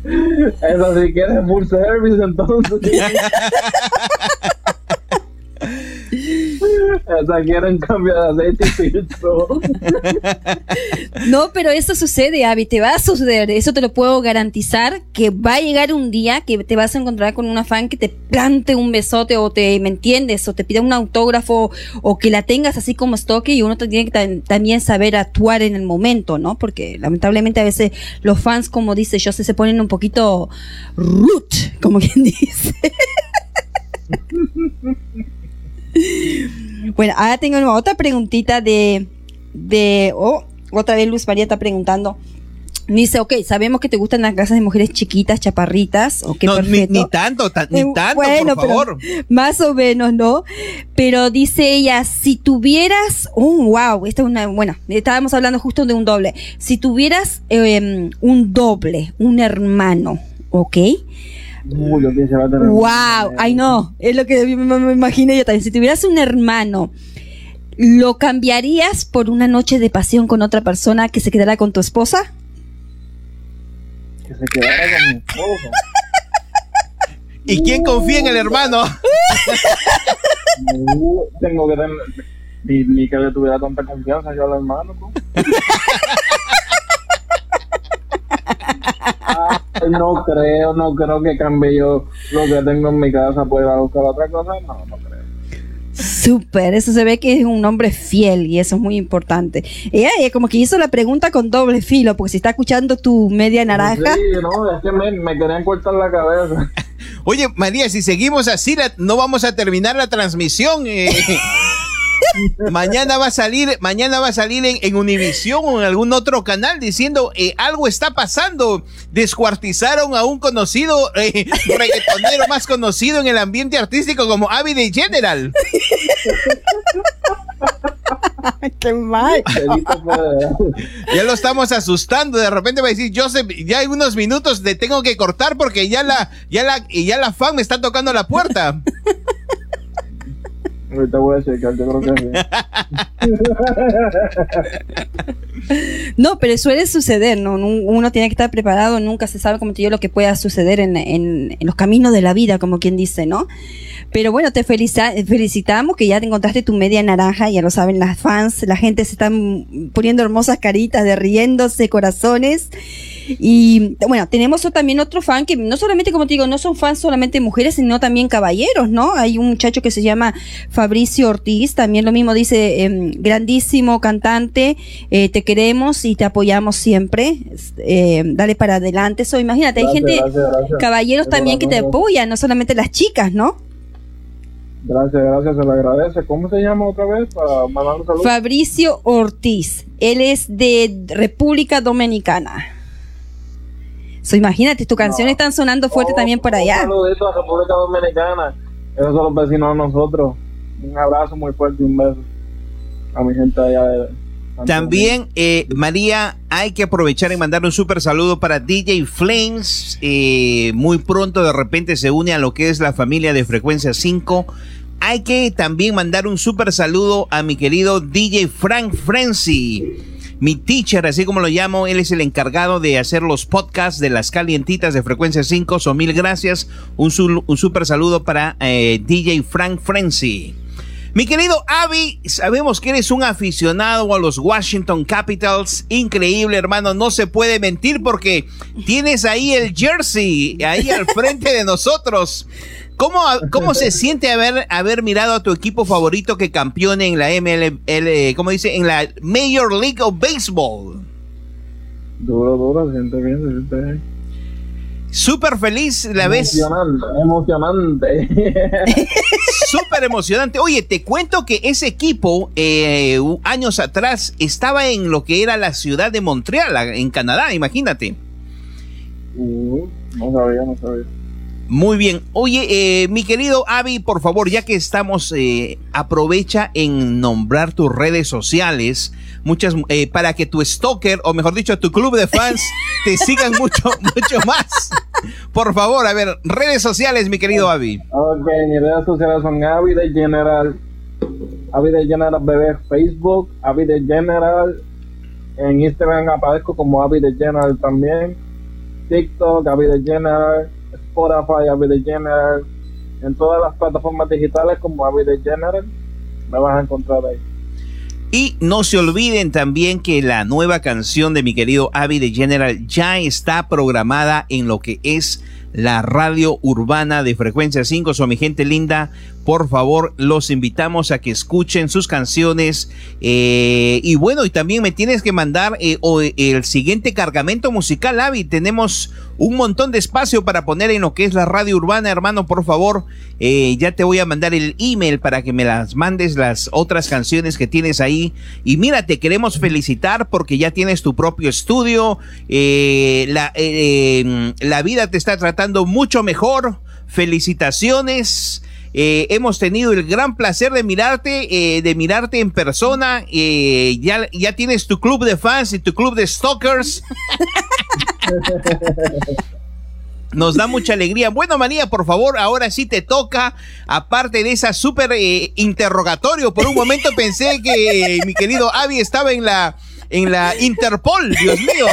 Eso si quieres full service, entonces. Esa quieren cambio de aceite y filtro. No, pero eso sucede, Abby, te va a suceder, eso te lo puedo garantizar, que va a llegar un día que te vas a encontrar con una fan que te plante un besote o te, ¿me entiendes? O te pida un autógrafo o que la tengas así como stock y uno te tiene que tam- también saber actuar en el momento, ¿no? Porque lamentablemente a veces los fans, como dice yo, se, se ponen un poquito root, como quien dice. Bueno, ahora tengo una- otra preguntita de, de, oh, otra vez Luz María está preguntando. Dice, ok, sabemos que te gustan las casas de mujeres chiquitas, chaparritas, ok, no, ni, perfecto. ni tanto, ta- ni Eh, tanto, bueno, por pero favor. más o menos, ¿no? Pero dice ella, si tuvieras, oh, wow, esta es una, bueno, estábamos hablando justo de un doble. Si tuvieras eh, un doble, un hermano, ¿ok? Uy, yo quisiera tener. Wow, ay no, es lo que me, imaginé yo también. Si tuvieras un hermano, ¿lo cambiarías por una noche de pasión con otra persona que se quedara con tu esposa? Que se quedara con mi esposa. ¿Y quién confía en el hermano? Uh, tengo que tener. Ni, ni que le tuviera tanta confianza yo al hermano. ¿no? Ay, no creo, no creo que cambie yo lo que tengo en mi casa por ir a buscar otra cosa. No, no creo. Súper, eso se ve que es un hombre fiel y eso es muy importante. Ella, ella como que hizo la pregunta con doble filo, porque si está escuchando tu media naranja, Sí, no, es que me, me querían cortar la cabeza. Oye, María, si seguimos así, la- no vamos a terminar la transmisión. eh. mañana va a salir, mañana va a salir en, en Univisión o en algún otro canal diciendo eh, algo está pasando. Descuartizaron a un conocido eh, reggaetonero más conocido en el ambiente artístico como Avi de General. qué mal. Ya lo estamos asustando. De repente va a decir, Joseph, ya hay unos minutos te tengo que cortar porque ya la, ya la, ya la fan me está tocando la puerta. Ahorita voy a checar, yo creo que sí. No, pero suele suceder, ¿no? Uno tiene que estar preparado, nunca se sabe, como te digo, lo que pueda suceder en, en- en los caminos de la vida, como quien dice, ¿no? Pero bueno, te felicitamos que ya te encontraste tu media naranja, ya lo saben las fans, la gente se están poniendo hermosas caritas de riéndose, corazones. Y bueno, tenemos también otro fan que no solamente, como te digo, no son fans solamente mujeres, sino también caballeros, ¿no? Hay un muchacho que se llama Fabricio Ortiz, también lo mismo dice, em, grandísimo cantante, eh, te queremos y te apoyamos siempre, eh, dale para adelante. Eso, imagínate, hay gente, gracias, gracias. caballeros también que te apoyan, no solamente las chicas, ¿no? Gracias, gracias, se le agradece. ¿Cómo se llama otra vez? Para mandar un saludo. Fabricio Ortiz, él es de República Dominicana. So, imagínate, tus canciones están sonando fuerte Oh, también por allá. Un saludito a República Dominicana. Esos son los vecinos de nosotros. Un abrazo muy fuerte y un beso a mi gente allá de. Santo También, eh, María, hay que aprovechar y mandar un súper saludo para DJ Flames. eh, muy pronto de repente se une a lo que es la familia de Frecuencia 5. Hay que también mandar un súper saludo a mi querido DJ Frank Frenzy. Mi teacher, así como lo llamo, él es el encargado de hacer los podcasts de las calientitas de Frecuencia 5. So, mil gracias. Un, un súper saludo para eh, DJ Frank Frenzy. Mi querido Avi, sabemos que eres un aficionado a los Washington Capitals. Increíble, hermano. No se puede mentir porque tienes ahí el jersey, ahí al frente de nosotros. ¿Cómo, cómo se siente haber, haber mirado a tu equipo favorito que campeone en la MLB, ¿cómo dice? En la Major League of Baseball. Duro, duro, siente bien, siente bien. Súper feliz, la vez. Emocionante, emocionante. Súper emocionante. Oye, te cuento que ese equipo, eh, años atrás, estaba en lo que era la ciudad de Montreal, en Canadá, imagínate. Uh, no sabía, no sabía. Muy bien. Oye, eh, mi querido Avi, por favor, ya que estamos, eh, aprovecha en nombrar tus redes sociales, muchas, eh, para que tu stalker, o mejor dicho, tu club de fans, te sigan mucho, mucho más. Por favor, a ver, redes sociales, mi querido Avi. Ok, mis redes sociales son Avi de General, Avi de General Bebé Facebook, Avi de General, en Instagram aparezco como Avi de General también, TikTok, Avi de General, Spotify, Avi de General, en todas las plataformas digitales como Avi de General, me vas a encontrar ahí. Y no se olviden también que la nueva canción de mi querido Avi de General ya está programada en lo que es la radio urbana de frecuencia 5. So, mi gente linda, por favor, los invitamos a que escuchen sus canciones. eh, y bueno, y también me tienes que mandar eh, o- el siguiente cargamento musical, Avi. Tenemos un montón de espacio para poner en lo que es la radio urbana, hermano, por favor. eh, ya te voy a mandar el email para que me las mandes las otras canciones que tienes ahí. Y mira, te queremos felicitar porque ya tienes tu propio estudio. eh, eh, eh, la vida te está tratando mucho mejor. Felicitaciones. Eh, hemos tenido el gran placer de mirarte, eh, de mirarte en persona. eh, ya, ya tienes tu club de fans y tu club de stalkers. Nos da mucha alegría. Bueno, María, por favor, ahora sí te toca. Aparte de esa súper interrogatorio, por un momento pensé que mi querido Avi estaba en la, en la Interpol, Dios mío.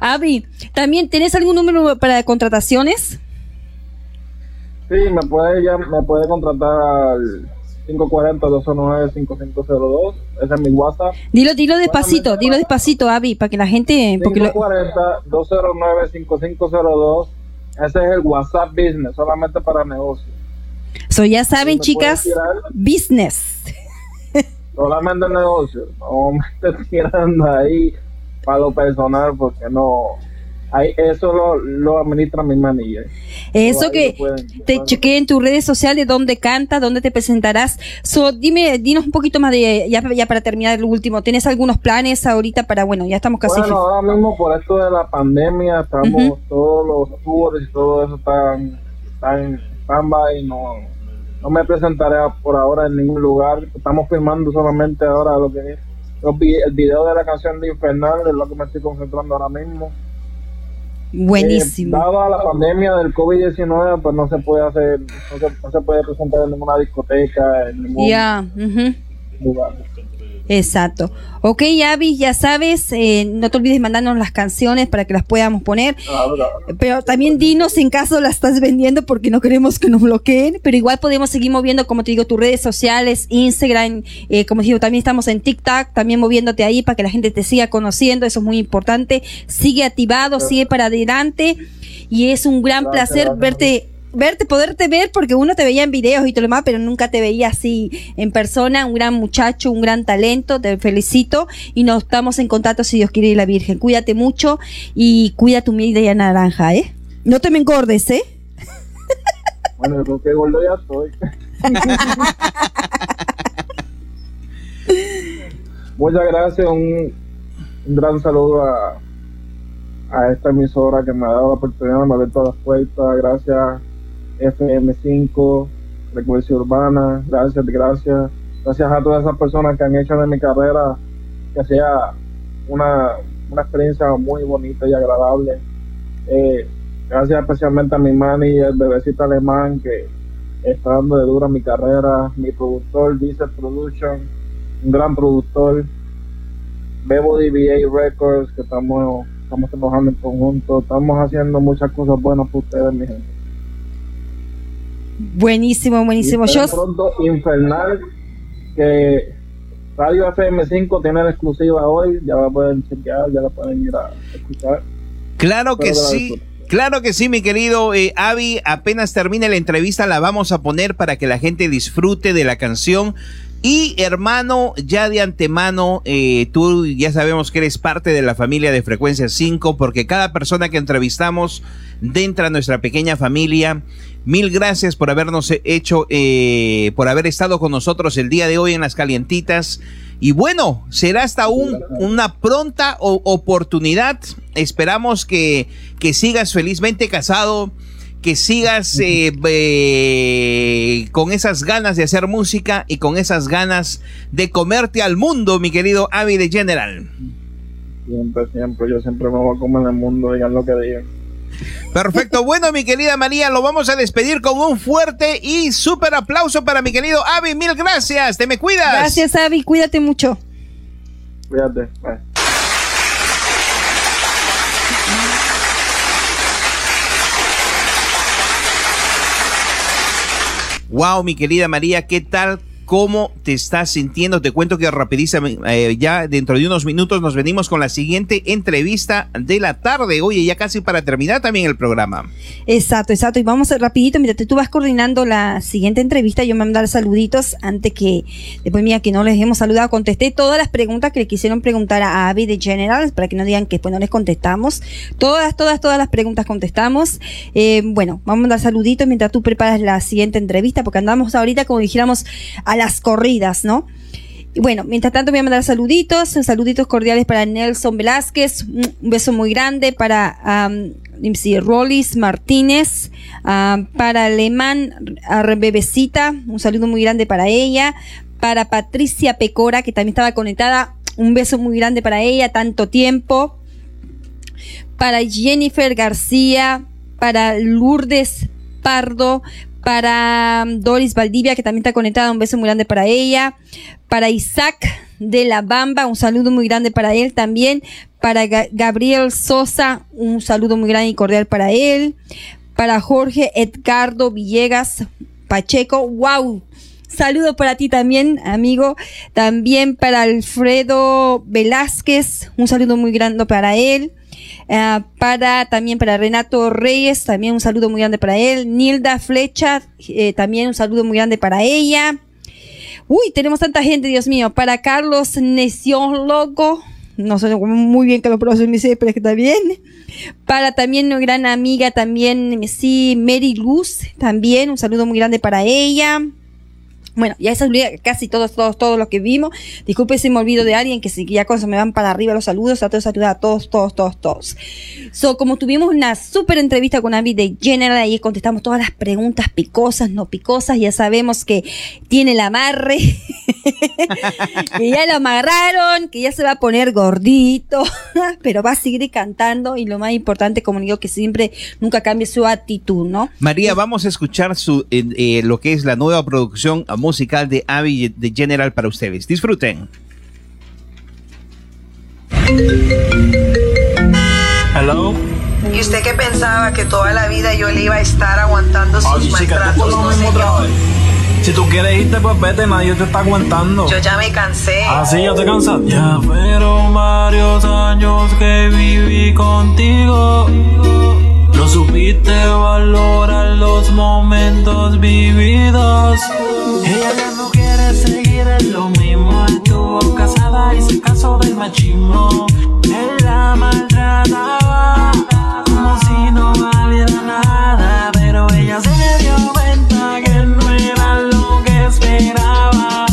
Avi, ¿también tienes algún número para contrataciones? Sí, me puede, ya, me puede contratar al 540-209-5502. Ese es mi WhatsApp. Dilo, dilo despacito, dilo despacito, Avi, para que la gente... Porque lo- 540-209-5502. Ese es el WhatsApp Business, solamente para negocios. So, ya saben, chicas, business. Solamente negocios. No me estés tirando ahí para lo personal porque no. Ahí, eso lo, lo administra mi manilla. Eso Ahí que pueden- te pueden- chequeé en tus redes sociales dónde canta, dónde te presentarás. So, dime, dinos un poquito más de, ya, ya para terminar lo último, ¿tienes algunos planes ahorita para, bueno, ya estamos casi... Bueno, ahora mismo por esto de la pandemia, estamos Ujú. todos los tours y todo eso están, están en stand-by. No, no me presentaré por ahora en ningún lugar. Estamos filmando solamente ahora lo que es el video de la canción de Infernal, es lo que me estoy concentrando ahora mismo. Buenísimo. Eh, dada la pandemia del COVID-19, pues no se puede hacer, no se, no se puede presentar en ninguna discoteca, en ningún Ya, ujú. lugar. Exacto. Ok, Avi, ya sabes, eh, no te olvides mandarnos las canciones para que las podamos poner. Claro. Pero también dinos en caso las estás vendiendo porque no queremos que nos bloqueen. Pero igual podemos seguir moviendo, como te digo, tus redes sociales, Instagram, eh, como te digo, también estamos en TikTok, también moviéndote ahí para que la gente te siga conociendo. Eso es muy importante. Sigue activado, sigue para adelante. Y es un gran Gracias, placer gracias. verte verte, poderte ver, porque uno te veía en videos y todo lo demás, pero nunca te veía así en persona, un gran muchacho, un gran talento, te felicito y nos estamos en contacto si Dios quiere y la Virgen. Cuídate mucho y cuida tu media naranja, ¿eh? No te me engordes, ¿eh? Bueno, yo creo que gordo ya estoy. Muchas gracias, un, un gran saludo a, a esta emisora que me ha dado la oportunidad de abrir todas las puertas. Gracias FM5, Frecuencia Urbana, gracias, gracias. Gracias a todas esas personas que han hecho de mi carrera que sea una, una experiencia muy bonita y agradable. Eh, gracias especialmente a mi manager, bebecito alemán, que está dando de dura mi carrera, mi productor, Diesel Production, un gran productor, Bebo DBA Records, que estamos, estamos trabajando en conjunto, estamos haciendo muchas cosas buenas por ustedes, mi gente. Buenísimo, buenísimo. Y Yo, pronto Infernal, que Radio FM5 tiene la exclusiva hoy, ya la pueden chequear, ya la pueden ir a escuchar. Claro que sí. Claro que sí, mi querido eh, Avi. Apenas termine la entrevista, la vamos a poner para que la gente disfrute de la canción. Y hermano, ya de antemano, eh, tú ya sabemos que eres parte de la familia de Frecuencia 5, porque cada persona que entrevistamos dentro de nuestra pequeña familia, mil gracias por habernos hecho, eh, por haber estado con nosotros el día de hoy en las calientitas. Y bueno, será hasta un, una pronta o- oportunidad. Esperamos que, que sigas felizmente casado, que sigas eh, eh, con esas ganas de hacer música y con esas ganas de comerte al mundo, mi querido Avi de General. Siempre, siempre, yo siempre me voy a comer el mundo, digan lo que digan. Perfecto, bueno, mi querida María, lo vamos a despedir con un fuerte y súper aplauso para mi querido Avi. Mil gracias, te me cuidas. gracias, Avi, cuídate mucho. Cuídate, bye. Wow, mi querida María, ¿qué tal? ¿Cómo te estás sintiendo? Te cuento que rapidísimo, eh, ya dentro de unos minutos nos venimos con la siguiente entrevista de la tarde. Oye, ya casi para terminar también el programa. Exacto, exacto. Y vamos rapidito, mientras tú vas coordinando la siguiente entrevista, yo me voy a mandar saluditos antes que, después mira que no les hemos saludado, contesté todas las preguntas que le quisieron preguntar a Avi de General, para que no digan que después no les contestamos. Todas, todas, todas las preguntas contestamos. Eh, bueno, vamos a mandar saluditos mientras tú preparas la siguiente entrevista, porque andamos ahorita como dijéramos las corridas, ¿no? Y bueno, mientras tanto voy a mandar saluditos, saluditos cordiales para Nelson Velázquez, un beso muy grande para um, Rollis Martínez, para Alemán a Bebecita, un saludo muy grande para ella, para Patricia Pecora, que también estaba conectada, un beso muy grande para ella, tanto tiempo, para Jennifer García, para Lourdes Pardo, Para um, Doris Valdivia, que también está conectada, un beso muy grande para ella. Para Isaac de La Bamba, un saludo muy grande para él también. Para Gabriel Sosa, un saludo muy grande y cordial para él. Para Jorge Edgardo Villegas Pacheco, wow, Saludo para ti también, amigo. También para Alfredo Velázquez, un saludo muy grande para él. Ah, para también para Renato Reyes, también un saludo muy grande para él. Nilda Flecha, eh, también un saludo muy grande para ella. Uy, tenemos tanta gente, Dios mío. Para Carlos Neciólogo, no sé muy bien que lo pronuncie, pero es que está bien. Para también una gran amiga, también, sí, Mary Luz, también un saludo muy grande para ella. Bueno, ya esa es casi todos, todos, todos los que vimos. Disculpe si me olvido de alguien que si ya cosas me van para arriba los saludos, trato de saludar a todos, todos, todos, todos. So, como tuvimos una súper entrevista con Abby de General, ahí contestamos todas las preguntas picosas, no picosas, ya sabemos que tiene el amarre, que ya lo amarraron, que ya se va a poner gordito, pero va a seguir cantando y lo más importante, como digo, que siempre nunca cambie su actitud, ¿no? María, vamos a escuchar su, eh, lo que es la nueva producción musical de Abby de General para ustedes. Disfruten. Hello. ¿Y usted qué pensaba que toda la vida yo le iba a estar aguantando sus maltratos? No, señor. Si tú quieres irte, pues vete, nadie te está aguantando. Yo ya me cansé. Ah, sí, ya te cansas. Ya fueron varios años que viví contigo. No supiste valorar los momentos vividos. Ella ya no quiere seguir en lo mismo. Estuvo casada y se casó del machismo. Él la maltrataba como si no valiera nada. Pero ella se dio cuenta que no era lo que esperaba.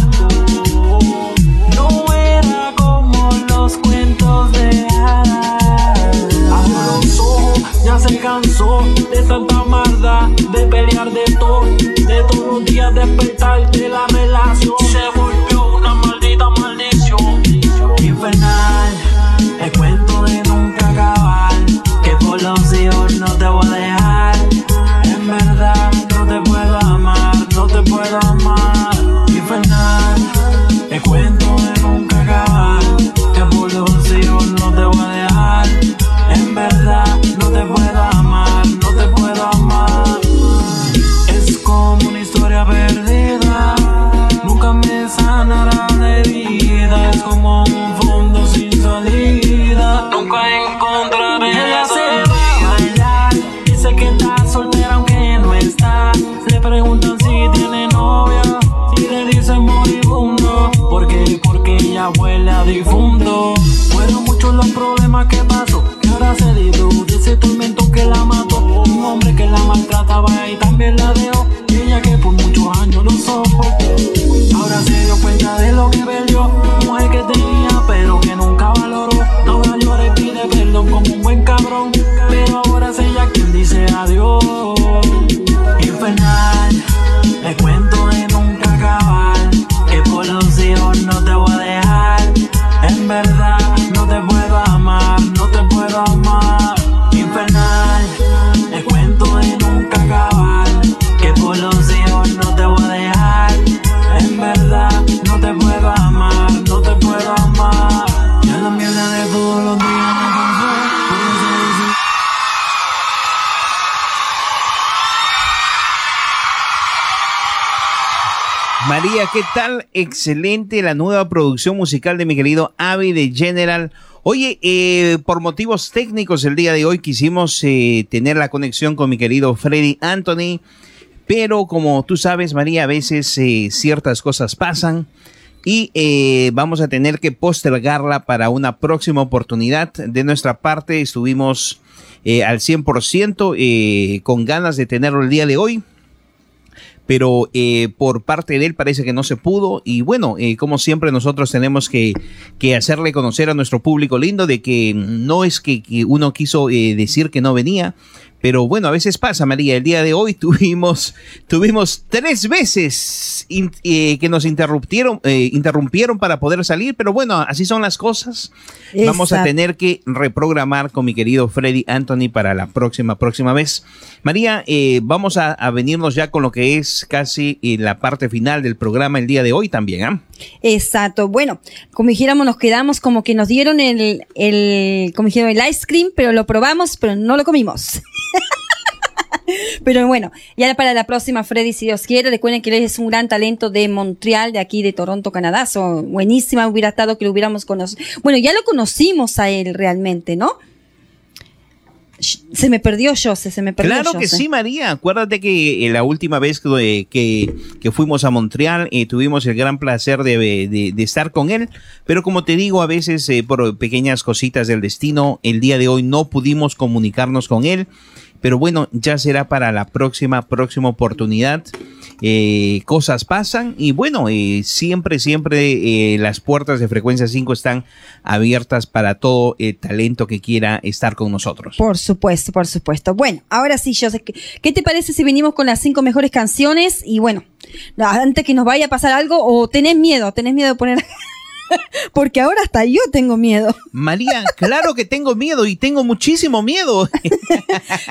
Excelente la nueva producción musical de mi querido Avi de General. Oye, eh, por motivos técnicos el día de hoy quisimos eh, tener la conexión con mi querido Freddy Anthony, pero como tú sabes, María, a veces eh, ciertas cosas pasan y vamos a tener que postergarla para una próxima oportunidad. De nuestra parte estuvimos al 100% eh, con ganas de tenerlo el día de hoy pero eh, por parte de él parece que no se pudo. Y bueno, eh, como siempre nosotros tenemos que, que hacerle conocer a nuestro público lindo de que no es que, uno quiso eh, decir que no venía, Pero bueno, a veces pasa, María. El día de hoy tuvimos, tuvimos tres veces eh, que nos interrumpieron, eh, interrumpieron para poder salir, pero bueno, así son las cosas. Vamos a tener que reprogramar con mi querido Freddy Anthony para la próxima, próxima vez. María, eh, vamos a, venirnos ya con lo que es casi la parte final del programa el día de hoy también, ¿ah? Exacto. Bueno, como dijéramos, nos quedamos como que nos dieron el, el, como dijeron, el ice cream, pero lo probamos, pero no lo comimos. Pero bueno, ya para la próxima, Freddy, si Dios quiere, recuerden que él es un gran talento de Montreal, de aquí de Toronto, Canadá. So, buenísima hubiera estado que lo hubiéramos conocido. Bueno, ya lo conocimos a él realmente, ¿no? Se me perdió Jose, se me perdió. Claro que sí, María. Acuérdate que eh, la última vez que, que, fuimos a Montreal eh, tuvimos el gran placer de, estar con él, pero como te digo, a veces eh, por pequeñas cositas del destino, el día de hoy no pudimos comunicarnos con él. Pero bueno, ya será para la próxima, próxima oportunidad. Eh, cosas pasan y bueno, eh, siempre, siempre eh, las puertas de Frecuencia 5 están abiertas para todo el talento que quiera estar con nosotros. Por supuesto, por supuesto. Bueno, ahora sí, yo sé ¿qué te parece si venimos con las cinco mejores canciones? Y bueno, antes que nos vaya a pasar algo, o tenés miedo, tenés miedo de poner... Porque ahora hasta yo tengo miedo. María, claro que tengo miedo y tengo muchísimo miedo.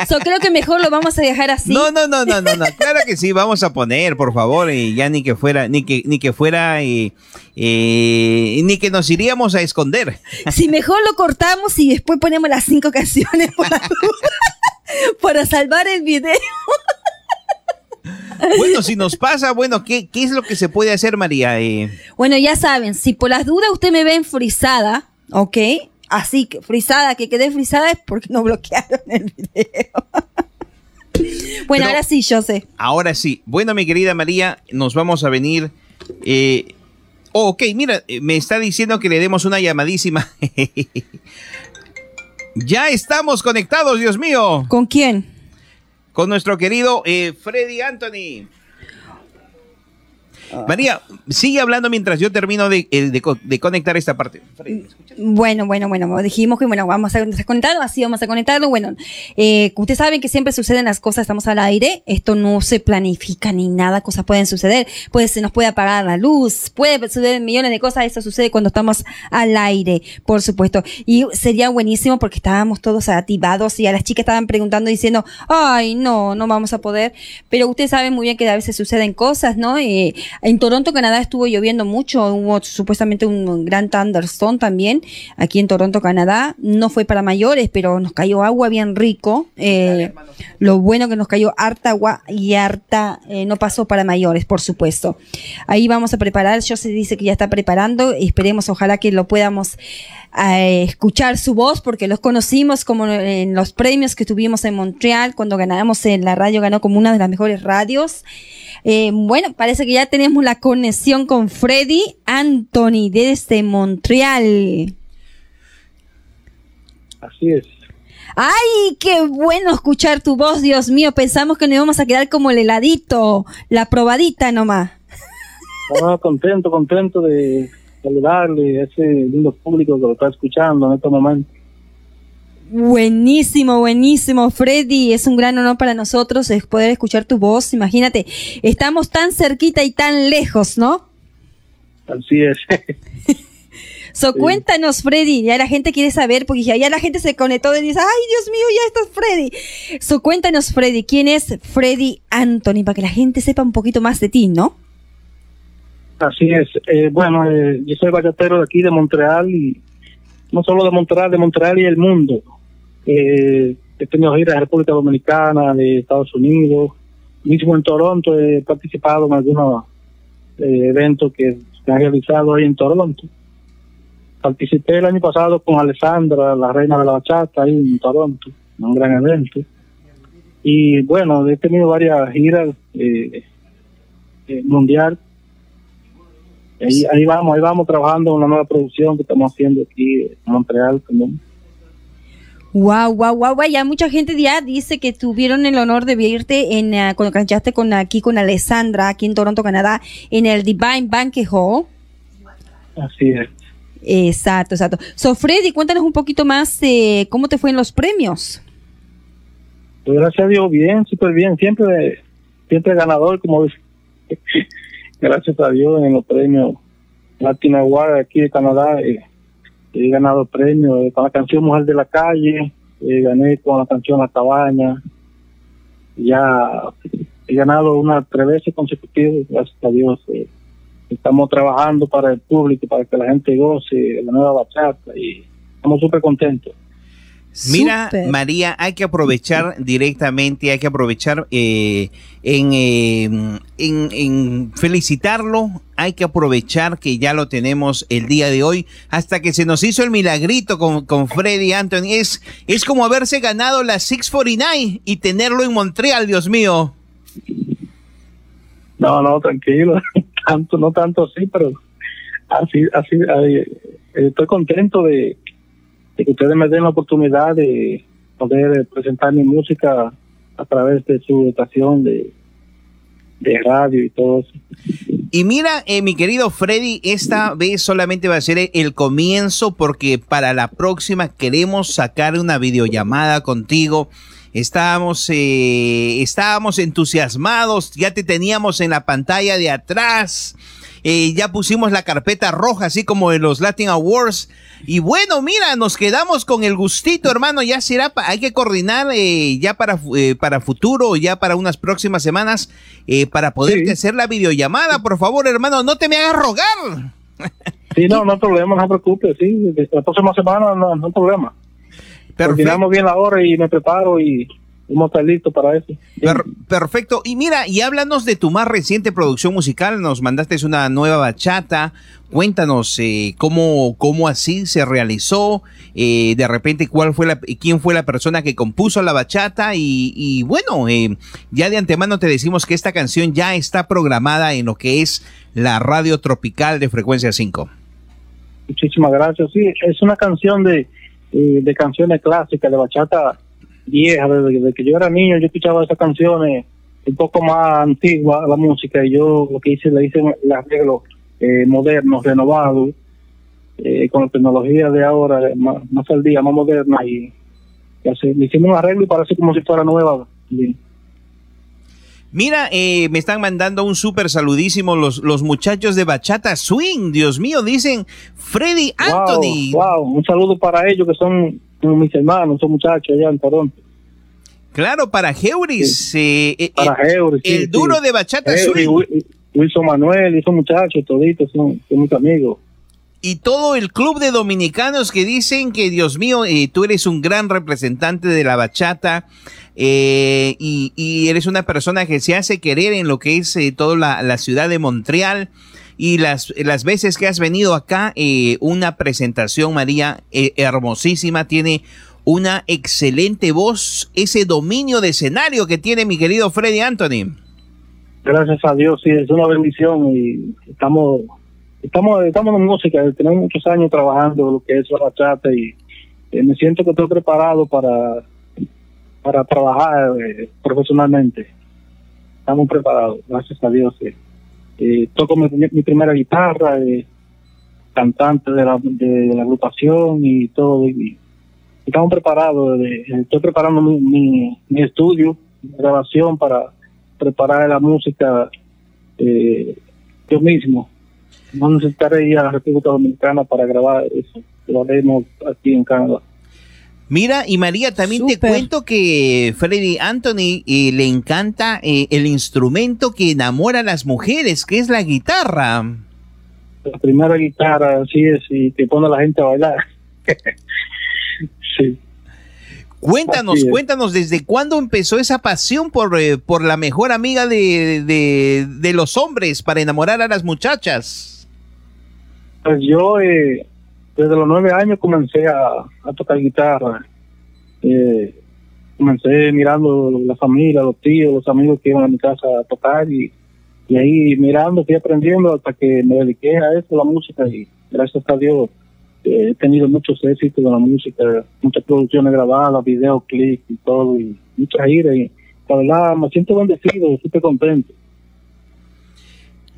so, creo que mejor lo vamos a dejar así. No, no, no, no, no, no. Claro que sí, vamos a poner, por favor, y ya ni que fuera, ni que, ni que fuera, y, ni que nos iríamos a esconder. Si mejor lo cortamos y después ponemos las cinco canciones para, para salvar el video. Bueno, si nos pasa, bueno, ¿qué, ¿qué, es lo que se puede hacer, María? Eh, bueno, ya saben, si por las dudas usted me ven frisada, ¿ok? Así que frisada, que quedé frisada es porque no bloquearon el video. bueno, ahora sí, yo sé. Ahora sí. Bueno, mi querida María, nos vamos a venir. Eh, oh, ok, mira, eh, me está diciendo que le demos una llamadísima. ya estamos conectados, Dios mío. ¿Con quién? Con nuestro querido eh, Freddy Anthony. Ah. María, sigue hablando mientras yo termino de, eh, conectar esta parte. bueno, bueno, bueno, dijimos que bueno, vamos a conectarlo, así vamos a conectarlo. Bueno, eh, ustedes saben que siempre suceden las cosas, estamos al aire, esto no se planifica ni nada, cosas pueden suceder, pues se nos puede apagar la luz, puede suceder millones de cosas, eso sucede cuando estamos al aire, por supuesto. Y sería buenísimo porque estábamos todos activados y a las chicas estaban preguntando diciendo, ay, no, no vamos a poder, pero ustedes saben muy bien que a veces suceden cosas, ¿no? Eh, en Toronto, Canadá estuvo lloviendo mucho, hubo supuestamente un gran thunderstorm también aquí en Toronto, Canadá. No fue para mayores, pero nos cayó agua bien rico. Eh, lo bueno que nos cayó harta agua y harta, eh, no pasó para mayores, por supuesto. Ahí vamos a preparar, yo se dice que ya está preparando, esperemos ojalá que lo podamos eh, escuchar su voz porque los conocimos como en los premios que tuvimos en Montreal cuando ganamos en la radio, ganó como una de las mejores radios. Eh, bueno, parece que ya tenemos la conexión con Freddy Anthony desde Montreal. Así es. ¡Ay, qué bueno escuchar tu voz, Dios mío! Pensamos que nos íbamos a quedar como el heladito, la probadita nomás. Ah, contento, contento de saludarle a ese lindo público que lo está escuchando en este momento. Buenísimo, buenísimo, Freddy. Es un gran honor para nosotros poder escuchar tu voz. Imagínate, estamos tan cerquita y tan lejos, ¿no? Así es. so, cuéntanos, Freddy. Ya la gente quiere saber, porque ya, la gente se conectó y dice, ay, Dios mío, ya estás Freddy. So, cuéntanos, Freddy, ¿quién es Freddy Anthony? Para que la gente sepa un poquito más de ti, ¿no? Así es. Eh, bueno, eh, yo soy bachatero de aquí, de Montreal, y no solo de Montreal, de Montreal y el mundo. Eh, he tenido giras de República Dominicana, de Estados Unidos, mismo en Toronto he participado en algunos eh, eventos que se han realizado ahí en Toronto. Participé el año pasado con Alessandra, la reina de la bachata, ahí en Toronto, en un gran evento. Y bueno, he tenido varias giras eh, eh mundial. Ahí, ahí vamos, ahí vamos trabajando en una nueva producción que estamos haciendo aquí en Montreal también. Wow, wow, wow, wow. Ya mucha gente ya dice que tuvieron el honor de verte en uh, cuando cantaste con aquí con Alessandra, aquí en Toronto, Canadá, en el Divine Banquet Hall. Así es. Exacto, exacto. So, Freddy, cuéntanos un poquito más eh, cómo te fue en los premios. Pues gracias a Dios, bien, súper bien, siempre, siempre ganador, como dice. Gracias a Dios en los premios Latin Award aquí de Canadá. eh, he ganado premios eh, con la canción Mujer de la Calle, eh, gané con la canción La Cabaña. Ya he ganado unas tres veces consecutivas, gracias a Dios. eh. estamos trabajando para el público, para que la gente goce la nueva bachata y estamos súper contentos. Mira. María, hay que aprovechar directamente, hay que aprovechar eh, en, eh, en, en felicitarlo, hay que aprovechar que ya lo tenemos el día de hoy, hasta que se nos hizo el milagrito con, con Freddy Anthony. Es, es como haberse ganado la 649 y tenerlo en Montreal, Dios mío. No, no, tranquilo, tanto, no tanto así, pero así, así, estoy contento de, que ustedes me den la oportunidad de poder presentar mi música a través de su estación de, de radio y todo eso. Y mira, eh, mi querido Freddy, esta vez solamente va a ser el comienzo porque para la próxima queremos sacar una videollamada contigo. Estábamos, eh, estábamos entusiasmados, ya te teníamos en la pantalla de atrás. Eh, ya pusimos la carpeta roja, así como en los Latin Awards. Y bueno, mira, nos quedamos con el gustito, hermano. Ya será, hay que coordinar eh, ya para, eh, para futuro, ya para unas próximas semanas, eh, para poder Sí. hacer la videollamada. Por favor, hermano, no te me hagas rogar. Sí, no, no hay problema, no se preocupe, sí, la próxima semana no, no hay problema. Coordinamos bien la hora y me preparo y vamos a estar listos para eso. Per- perfecto. Y mira, y háblanos de tu más reciente producción musical. Nos mandaste una nueva bachata. Cuéntanos eh, cómo, cómo así se realizó. eh, de repente, cuál fue la, quién fue la persona que compuso la bachata. Y, y bueno, eh, ya de antemano te decimos que esta canción ya está programada en lo que es la radio tropical de frecuencia 5. Muchísimas gracias. Sí, es una canción de, eh, de canciones clásicas, de bachata vieja. Desde, desde que yo era niño, yo escuchaba esas canciones un poco más antiguas, la música, y yo lo que hice, le hice el arreglo eh, moderno, renovado, eh, con la tecnología de ahora, más, más al día, más moderna, y, y así, le hicimos un arreglo y parece como si fuera nueva. Y- Mira, eh, me están mandando un súper saludísimo los, los muchachos de Bachata Swing. Dios mío, dicen Freddy Anthony. Wow, wow, un saludo para ellos que son como mis hermanos, son muchachos allá en Toronto. Claro, para Heuris. eh, eh, Para eh, Heuris, sí, el sí. duro de Bachata Swing. Wi- Wilson Manuel y esos muchachos, toditos, son, son mis amigos. Y todo el club de dominicanos que dicen que, Dios mío, eh, tú eres un gran representante de la bachata eh, y, y eres una persona que se hace querer en lo que es toda la, la ciudad de Montreal. Y las, las veces que has venido acá, eh, una presentación, María, eh, hermosísima, tiene una excelente voz, ese dominio de escenario que tiene mi querido Freddy Anthony. Gracias a Dios, sí, es una bendición y estamos estamos estamos en música, tenemos muchos años trabajando lo que es la bachata y eh, me siento que estoy preparado para para trabajar eh, profesionalmente. Estamos preparados, gracias a Dios. eh. Eh, toco mi, primera guitarra, eh, cantante de la, de la agrupación y todo. Y, estamos preparados, eh, estoy preparando mi, mi, estudio grabación para preparar la música eh, yo mismo. No necesitaré ir a la República Dominicana para grabar eso. Lo haremos aquí en Canadá. Mira, y María, también te cuento que Freddy Anthony eh, le encanta eh, el instrumento que enamora a las mujeres, que es la guitarra. La primera guitarra, así es, y te pone a la gente a bailar. sí. Cuéntanos, cuéntanos, ¿desde cuándo empezó esa pasión por, eh, por la mejor amiga de, de, de los hombres para enamorar a las muchachas? Pues yo eh, desde los nueve años comencé a, tocar guitarra. Eh, comencé mirando la familia, los tíos, los amigos que iban a mi casa a tocar y, y ahí mirando, fui aprendiendo hasta que me dediqué a eso, la música y gracias a Dios eh, he tenido muchos éxitos en la música, muchas producciones grabadas, videoclips y todo y muchas giras y la verdad me siento bendecido, súper contento.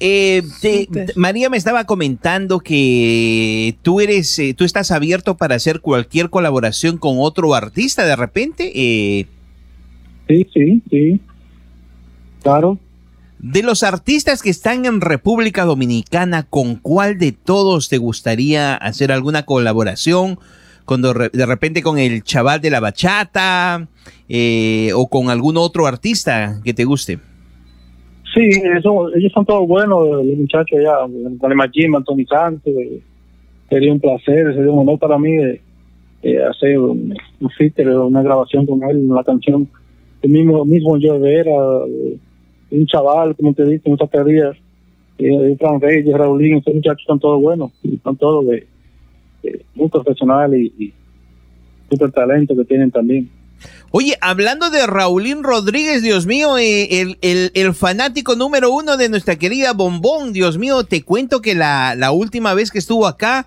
Eh, te- María me estaba comentando que tú eres, eh, tú estás abierto para hacer cualquier colaboración con otro artista de repente. Eh, Sí, sí, sí. Claro. De los artistas que están en República Dominicana, ¿con cuál de todos te gustaría hacer alguna colaboración? Cuando de repente con el chaval de la bachata eh, o con algún otro artista que te guste. Sí, eso, ellos son todos buenos, los muchachos allá, con Jim, Anthony Santos. Eh, sería un placer, sería un honor para mí de, hacer un, un una grabación con él, una canción. El mismo, mismo yo era un chaval, como te dije, muchas perdidas. Eh, Fran Reyes, Raulín, estos muchachos son todos buenos, son todos de, muy profesionales y, y super talento que tienen también. Oye, hablando de Raulín Rodríguez, Dios mío, eh, el, el, el, fanático número uno de nuestra querida Bombón, Dios mío, te cuento que la, la última vez que estuvo acá,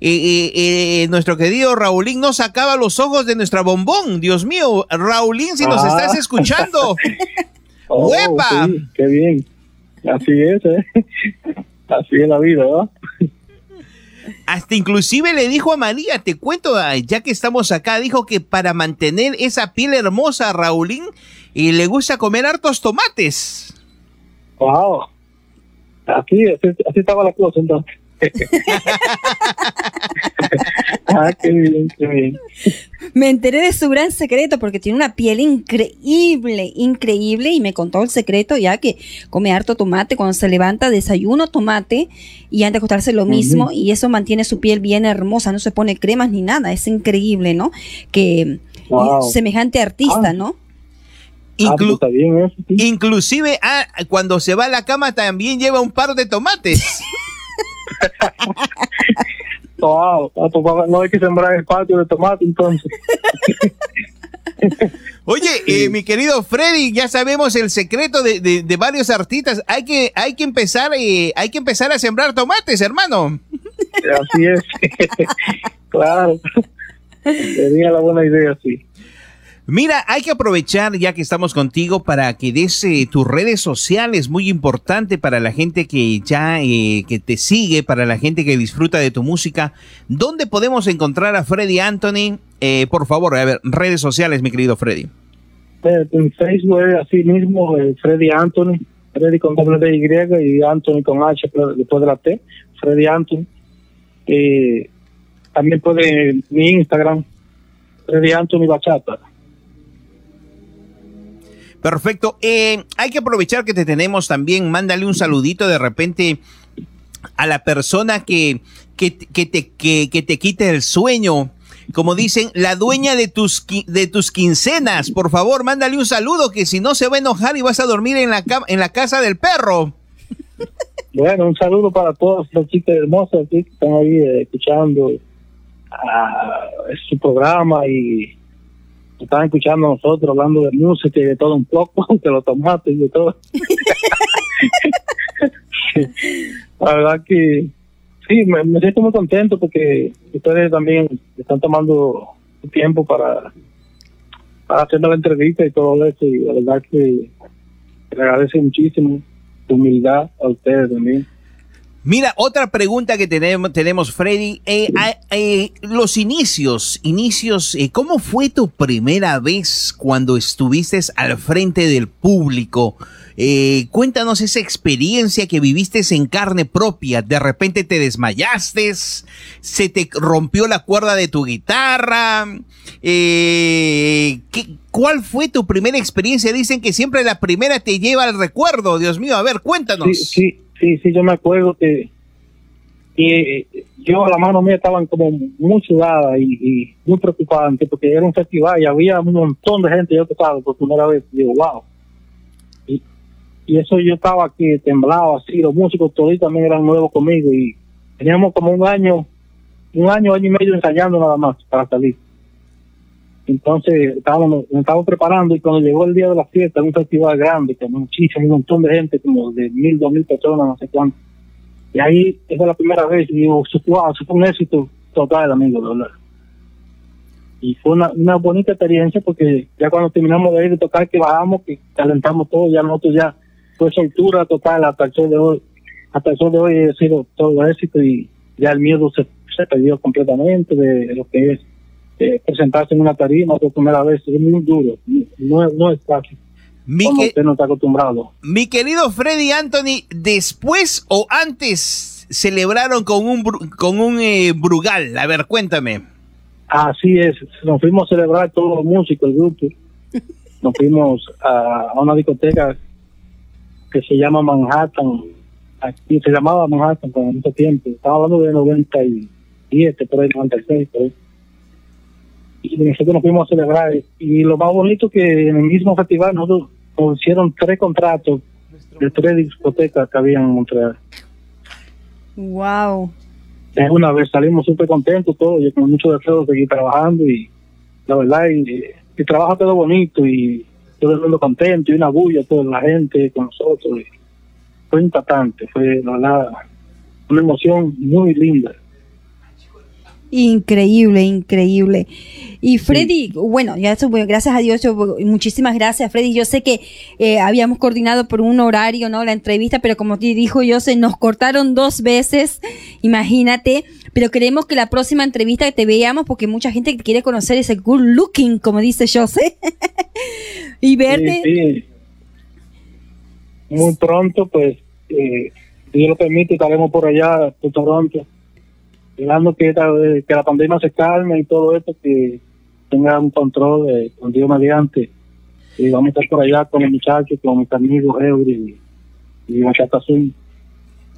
eh, eh, nuestro querido Raulín no sacaba los ojos de nuestra Bombón, Dios mío, Raulín, si nos ah. estás escuchando. oh, qué bien, así es, así es la vida, ¿verdad? Hasta inclusive le dijo a María, te cuento, ya que estamos acá, dijo que para mantener esa piel hermosa Raulín, y le gusta comer hartos tomates. Wow. Así, así, así estaba la cosa entonces. Ah, qué bien, qué bien. Me enteré de su gran secreto porque tiene una piel increíble, increíble y me contó el secreto ya que come harto tomate cuando se levanta, desayuno tomate y antes de acostarse lo mismo y eso mantiene su piel bien hermosa, no se pone cremas ni nada, es increíble, ¿no? Que semejante artista, ah. ¿no? Ah, pues inclusive ah, cuando se va a la cama también lleva un par de tomates. no hay que sembrar el patio de tomate entonces. Oye, eh, mi querido Freddy, ya sabemos el secreto de, varios artistas. Hay que, hay que empezar, eh, hay que empezar a sembrar tomates, hermano. Así es. claro. Sería la buena idea, sí. Mira, hay que aprovechar ya que estamos contigo para que des eh, tus redes sociales, muy importante para la gente que ya eh, que te sigue, para la gente que disfruta de tu música. ¿Dónde podemos encontrar a Freddy Anthony? Eh, por favor, a ver, redes sociales, mi querido Freddy. En Facebook, así mismo, Freddy Anthony, Freddy con doble Y y Anthony con H después de la T, Freddy Anthony. también puede mi Instagram, Freddy Anthony Bachata. Perfecto. Eh, hay que aprovechar que te tenemos también. Mándale un saludito de repente a la persona que, que, te, que, te quite el sueño. Como dicen, la dueña de tus, de tus quincenas. Por favor, mándale un saludo que si no se va a enojar y vas a dormir en la, en la casa del perro. Bueno, un saludo para todas las chicas hermosas que están ahí eh, escuchando ah, su programa y estaban escuchando a nosotros hablando de música y de todo un poco, de los tomates y de todo. La verdad que sí, me, siento muy contento porque ustedes también están tomando tiempo para, para hacer la entrevista y todo eso y la verdad que le agradece muchísimo su humildad a ustedes también. Mira, otra pregunta que tenemos, tenemos Freddy. Eh, eh, los inicios, inicios, eh, ¿cómo fue tu primera vez cuando estuviste al frente del público? cuéntanos esa experiencia que viviste en carne propia. De repente te desmayaste, se te rompió la cuerda de tu guitarra. ¿qué, ¿Cuál fue tu primera experiencia? Dicen que siempre la primera te lleva al recuerdo. Dios mío, a ver, cuéntanos. Sí, sí sí, sí, yo me acuerdo que, que yo, la mano mía estaban como muy sudada y, muy preocupante porque era un festival y había un montón de gente, yo estaba por primera vez, y digo, wow. Y, y eso yo estaba aquí, temblado así, los músicos todos también eran nuevos conmigo y teníamos como un año, un año, año y medio ensayando nada más para salir. Entonces estábamos, estábamos preparando y cuando llegó el día de la fiesta, un festival grande, con muchísimo, un montón de gente, como de mil, dos mil personas, no sé cuánto. Y ahí, esa es la primera vez, y digo, wow, eso fue un éxito total, amigo, ¿verdad? Y fue una, una bonita experiencia porque ya cuando terminamos de ir de tocar, que bajamos, que calentamos todo, ya nosotros ya fue soltura total hasta el sol de hoy. Hasta el sol de hoy ha sido todo éxito y ya el miedo se, se perdió completamente de lo que es eh, presentarse en una tarima por primera vez es muy duro, no, no es fácil. Mi, como que- usted no está acostumbrado. mi querido Freddy Anthony, después o antes celebraron con un, con un eh, Brugal. A ver, cuéntame. Así es, nos fuimos a celebrar todos los músicos, el grupo. Nos fuimos a, a una discoteca que se llama Manhattan. Aquí se llamaba Manhattan por mucho tiempo. Estaba hablando de 97, por ahí, 96, por ahí. Y nosotros nos fuimos a celebrar. Y lo más bonito que en el mismo festival nosotros nos hicieron tres contratos de tres discotecas que había en Montreal. Wow. de una vez salimos súper contentos todos, yo con mucho deseo de seguir trabajando y la verdad, y, el trabajo quedó bonito y todo el mundo contento y una bulla toda la gente con nosotros. y fue impactante, fue la verdad una emoción muy linda. Increíble, increíble. Y Freddy, bueno, ya eso, bueno, gracias a Dios, yo, muchísimas gracias, Freddy. Yo sé que eh, habíamos coordinado por un horario, ¿no? La entrevista, pero como te dijo yo, se nos cortaron dos veces, imagínate. Pero queremos que la próxima entrevista te veamos porque mucha gente quiere conocer ese good looking, como dice José. y verte. Sí, sí. Muy pronto, pues, eh, si Dios lo permite, estaremos por allá, por Toronto, esperando que, esta- que la pandemia se calme y todo esto, que tenga un control eh, con Dios mediante. Y vamos a estar por allá con los muchachos, con mis amigos Eury y, y Bachata Azul.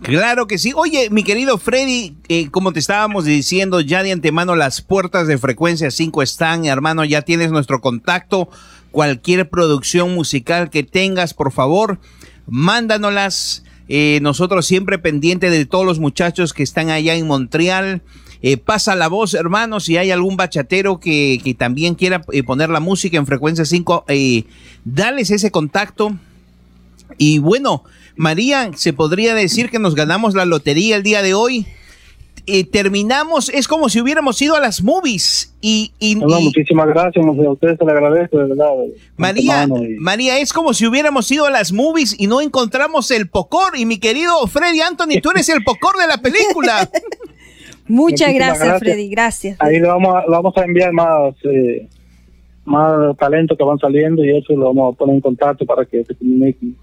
Claro que sí. Oye, mi querido Freddy, eh, como te estábamos diciendo, ya de antemano las puertas de frecuencia 5 están, hermano, ya tienes nuestro contacto. Cualquier producción musical que tengas, por favor, mándanoslas. Eh, nosotros siempre pendiente de todos los muchachos que están allá en Montreal. Eh, pasa la voz, hermano, si hay algún bachatero que, que también quiera eh, poner la música en frecuencia 5, eh, dales ese contacto. Y bueno, María, se podría decir que nos ganamos la lotería el día de hoy. Eh, terminamos, es como si hubiéramos ido a las movies. Y, y- No, no, y- muchísimas gracias, a ustedes se le agradezco, de verdad. María, y- María, es como si hubiéramos ido a las movies y no encontramos el pocor. Y mi querido Freddy Anthony, tú eres el pocor de la película. Muchas gracias, gracias. Freddy. Gracias. Ahí le vamos a, le vamos a enviar más eh, más talentos que van saliendo y eso lo vamos a poner en contacto para que se comuniquen.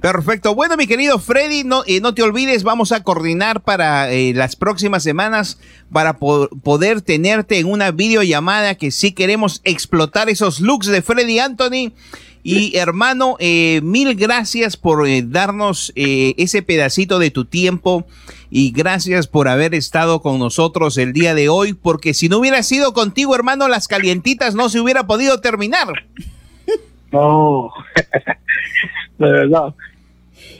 Perfecto. Bueno, mi querido Freddy, no, eh, no te olvides, vamos a coordinar para eh, las próximas semanas para po- poder tenerte en una videollamada que sí queremos explotar esos looks de Freddy Anthony. Y hermano, eh, mil gracias por darnos ese pedacito de tu tiempo y gracias por haber estado con nosotros el día de hoy, porque si no hubiera sido contigo, hermano, las calientitas no se hubiera podido terminar. No, de verdad.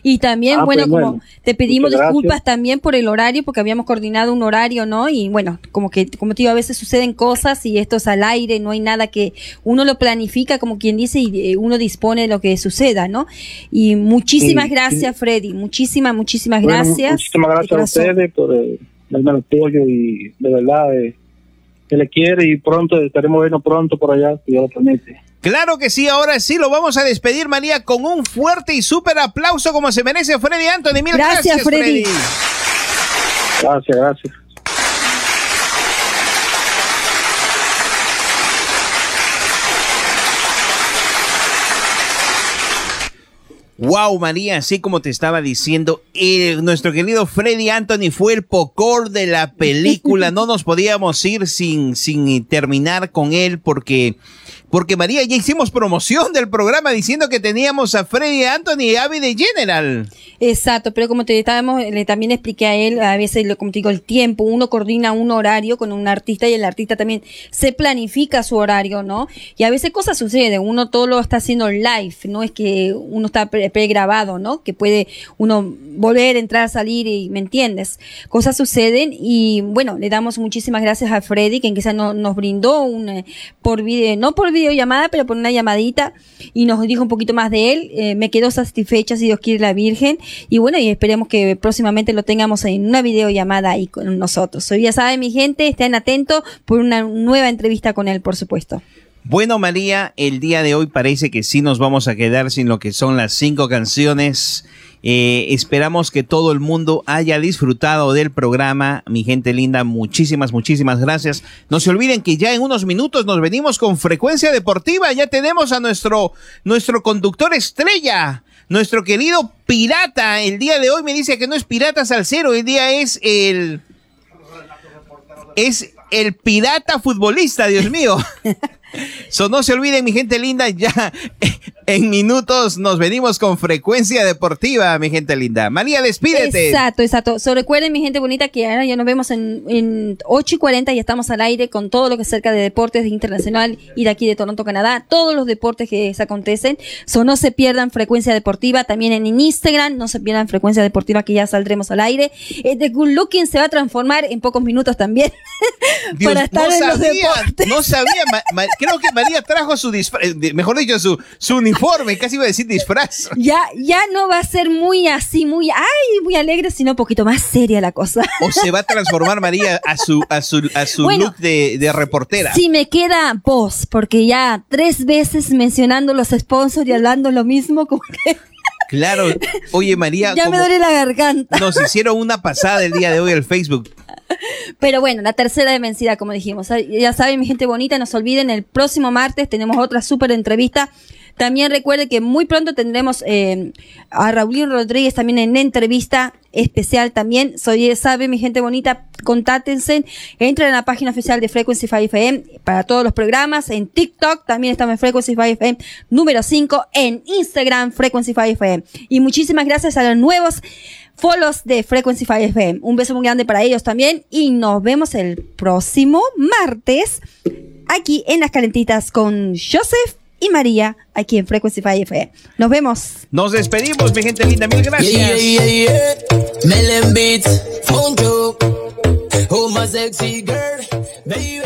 Y también, Ah, bueno, pues, como bueno. te pedimos Muchas gracias. disculpas también por el horario, porque habíamos coordinado un horario, ¿no? Y bueno, como que, como te digo, a veces suceden cosas y esto es al aire, no hay nada que uno lo planifica, como quien dice, y eh, uno dispone de lo que suceda, ¿no? Y muchísimas Sí, gracias, Freddy, muchísimas, muchísimas Bueno, gracias. muchísimas gracias a ustedes por eh, darme el apoyo y de verdad eh, que le quiere y pronto estaremos viendo pronto por allá, si Dios lo permite. Claro que sí, ahora sí lo vamos a despedir, María, con un fuerte y súper aplauso como se merece Freddy Anthony. Mil Gracias, gracias, Freddy. Freddy. Gracias, gracias. Wow, María, así como te estaba diciendo, eh, nuestro querido Freddy Anthony fue el pocor de la película. No nos podíamos ir sin, sin terminar con él porque, porque María, ya hicimos promoción del programa diciendo que teníamos a Freddy Anthony y Abby de General. Exacto, pero como te estábamos, le también expliqué a él, a veces, como te digo, el tiempo, uno coordina un horario con un artista y el artista también se planifica su horario, ¿no? Y a veces cosas suceden, uno todo lo está haciendo live, no es que uno está pre- pregrabado, ¿no? Que puede uno volver, entrar, salir y, ¿me entiendes? Cosas suceden y bueno, le damos muchísimas gracias a Freddy, que quizás no, nos brindó un, eh, por video, no por videollamada, pero por una llamadita y nos dijo un poquito más de él. Eh, me quedó satisfecha, si Dios quiere, la Virgen. Y bueno, y esperemos que próximamente lo tengamos en una videollamada ahí con nosotros. Hoy ya saben, mi gente, estén atentos por una nueva entrevista con él, por supuesto. Bueno, María, el día de hoy parece que sí nos vamos a quedar sin lo que son las cinco canciones. Eh, esperamos que todo el mundo haya disfrutado del programa. Mi gente linda, muchísimas, muchísimas gracias. No se olviden que ya en unos minutos nos venimos con frecuencia deportiva. Ya tenemos a nuestro, nuestro conductor estrella, nuestro querido pirata. El día de hoy me dice que no es pirata salsero, el día es el... Es el pirata futbolista, Dios mío. So, no se olviden, mi gente linda, ya en minutos nos venimos con frecuencia deportiva, mi gente linda. María, despídete. Exacto, exacto. So, recuerden, mi gente bonita, que ahora ya nos vemos en, en 8 y 40 y estamos al aire con todo lo que es cerca de deportes de internacional y de aquí de Toronto, Canadá. Todos los deportes que se acontecen. So, no se pierdan frecuencia deportiva. También en Instagram, no se pierdan frecuencia deportiva que ya saldremos al aire. Eh, The Good Looking se va a transformar en pocos minutos también. Dios, para estar no en los sabía, deportes. no sabía. Ma- ma- creo que María trajo su disfraz, eh, mejor dicho, su, su uniforme, casi iba a decir disfraz. Ya, ya no va a ser muy así, muy, ay, muy alegre, sino un poquito más seria la cosa. O se va a transformar María a su, a su, a su Bueno, look de, de reportera. Si me queda voz, porque ya tres veces mencionando los sponsors y hablando lo mismo, como que Claro. Oye, María, ya me duele la garganta. nos hicieron una pasada el día de hoy al Facebook. Pero bueno, la tercera de vencida, como dijimos. Ya saben, mi gente bonita, no se olviden, el próximo martes tenemos otra súper entrevista. También recuerde que muy pronto tendremos eh, a Raulín Rodríguez también en entrevista especial también. Soy, sabe, mi gente bonita, contáctense, entren a la página oficial de Frequency 5 FM para todos los programas. En TikTok también estamos en Frequency 5 FM número 5, en Instagram Frequency 5 FM. Y muchísimas gracias a los nuevos follows de Frequency 5 FM. Un beso muy grande para ellos también y nos vemos el próximo martes aquí en las calentitas con Joseph y María aquí en Frequency FM. Nos vemos. Nos despedimos, mi gente linda. Mil gracias. Yeah, yeah, yeah, beats, funko, oh, my sexy girl, baby.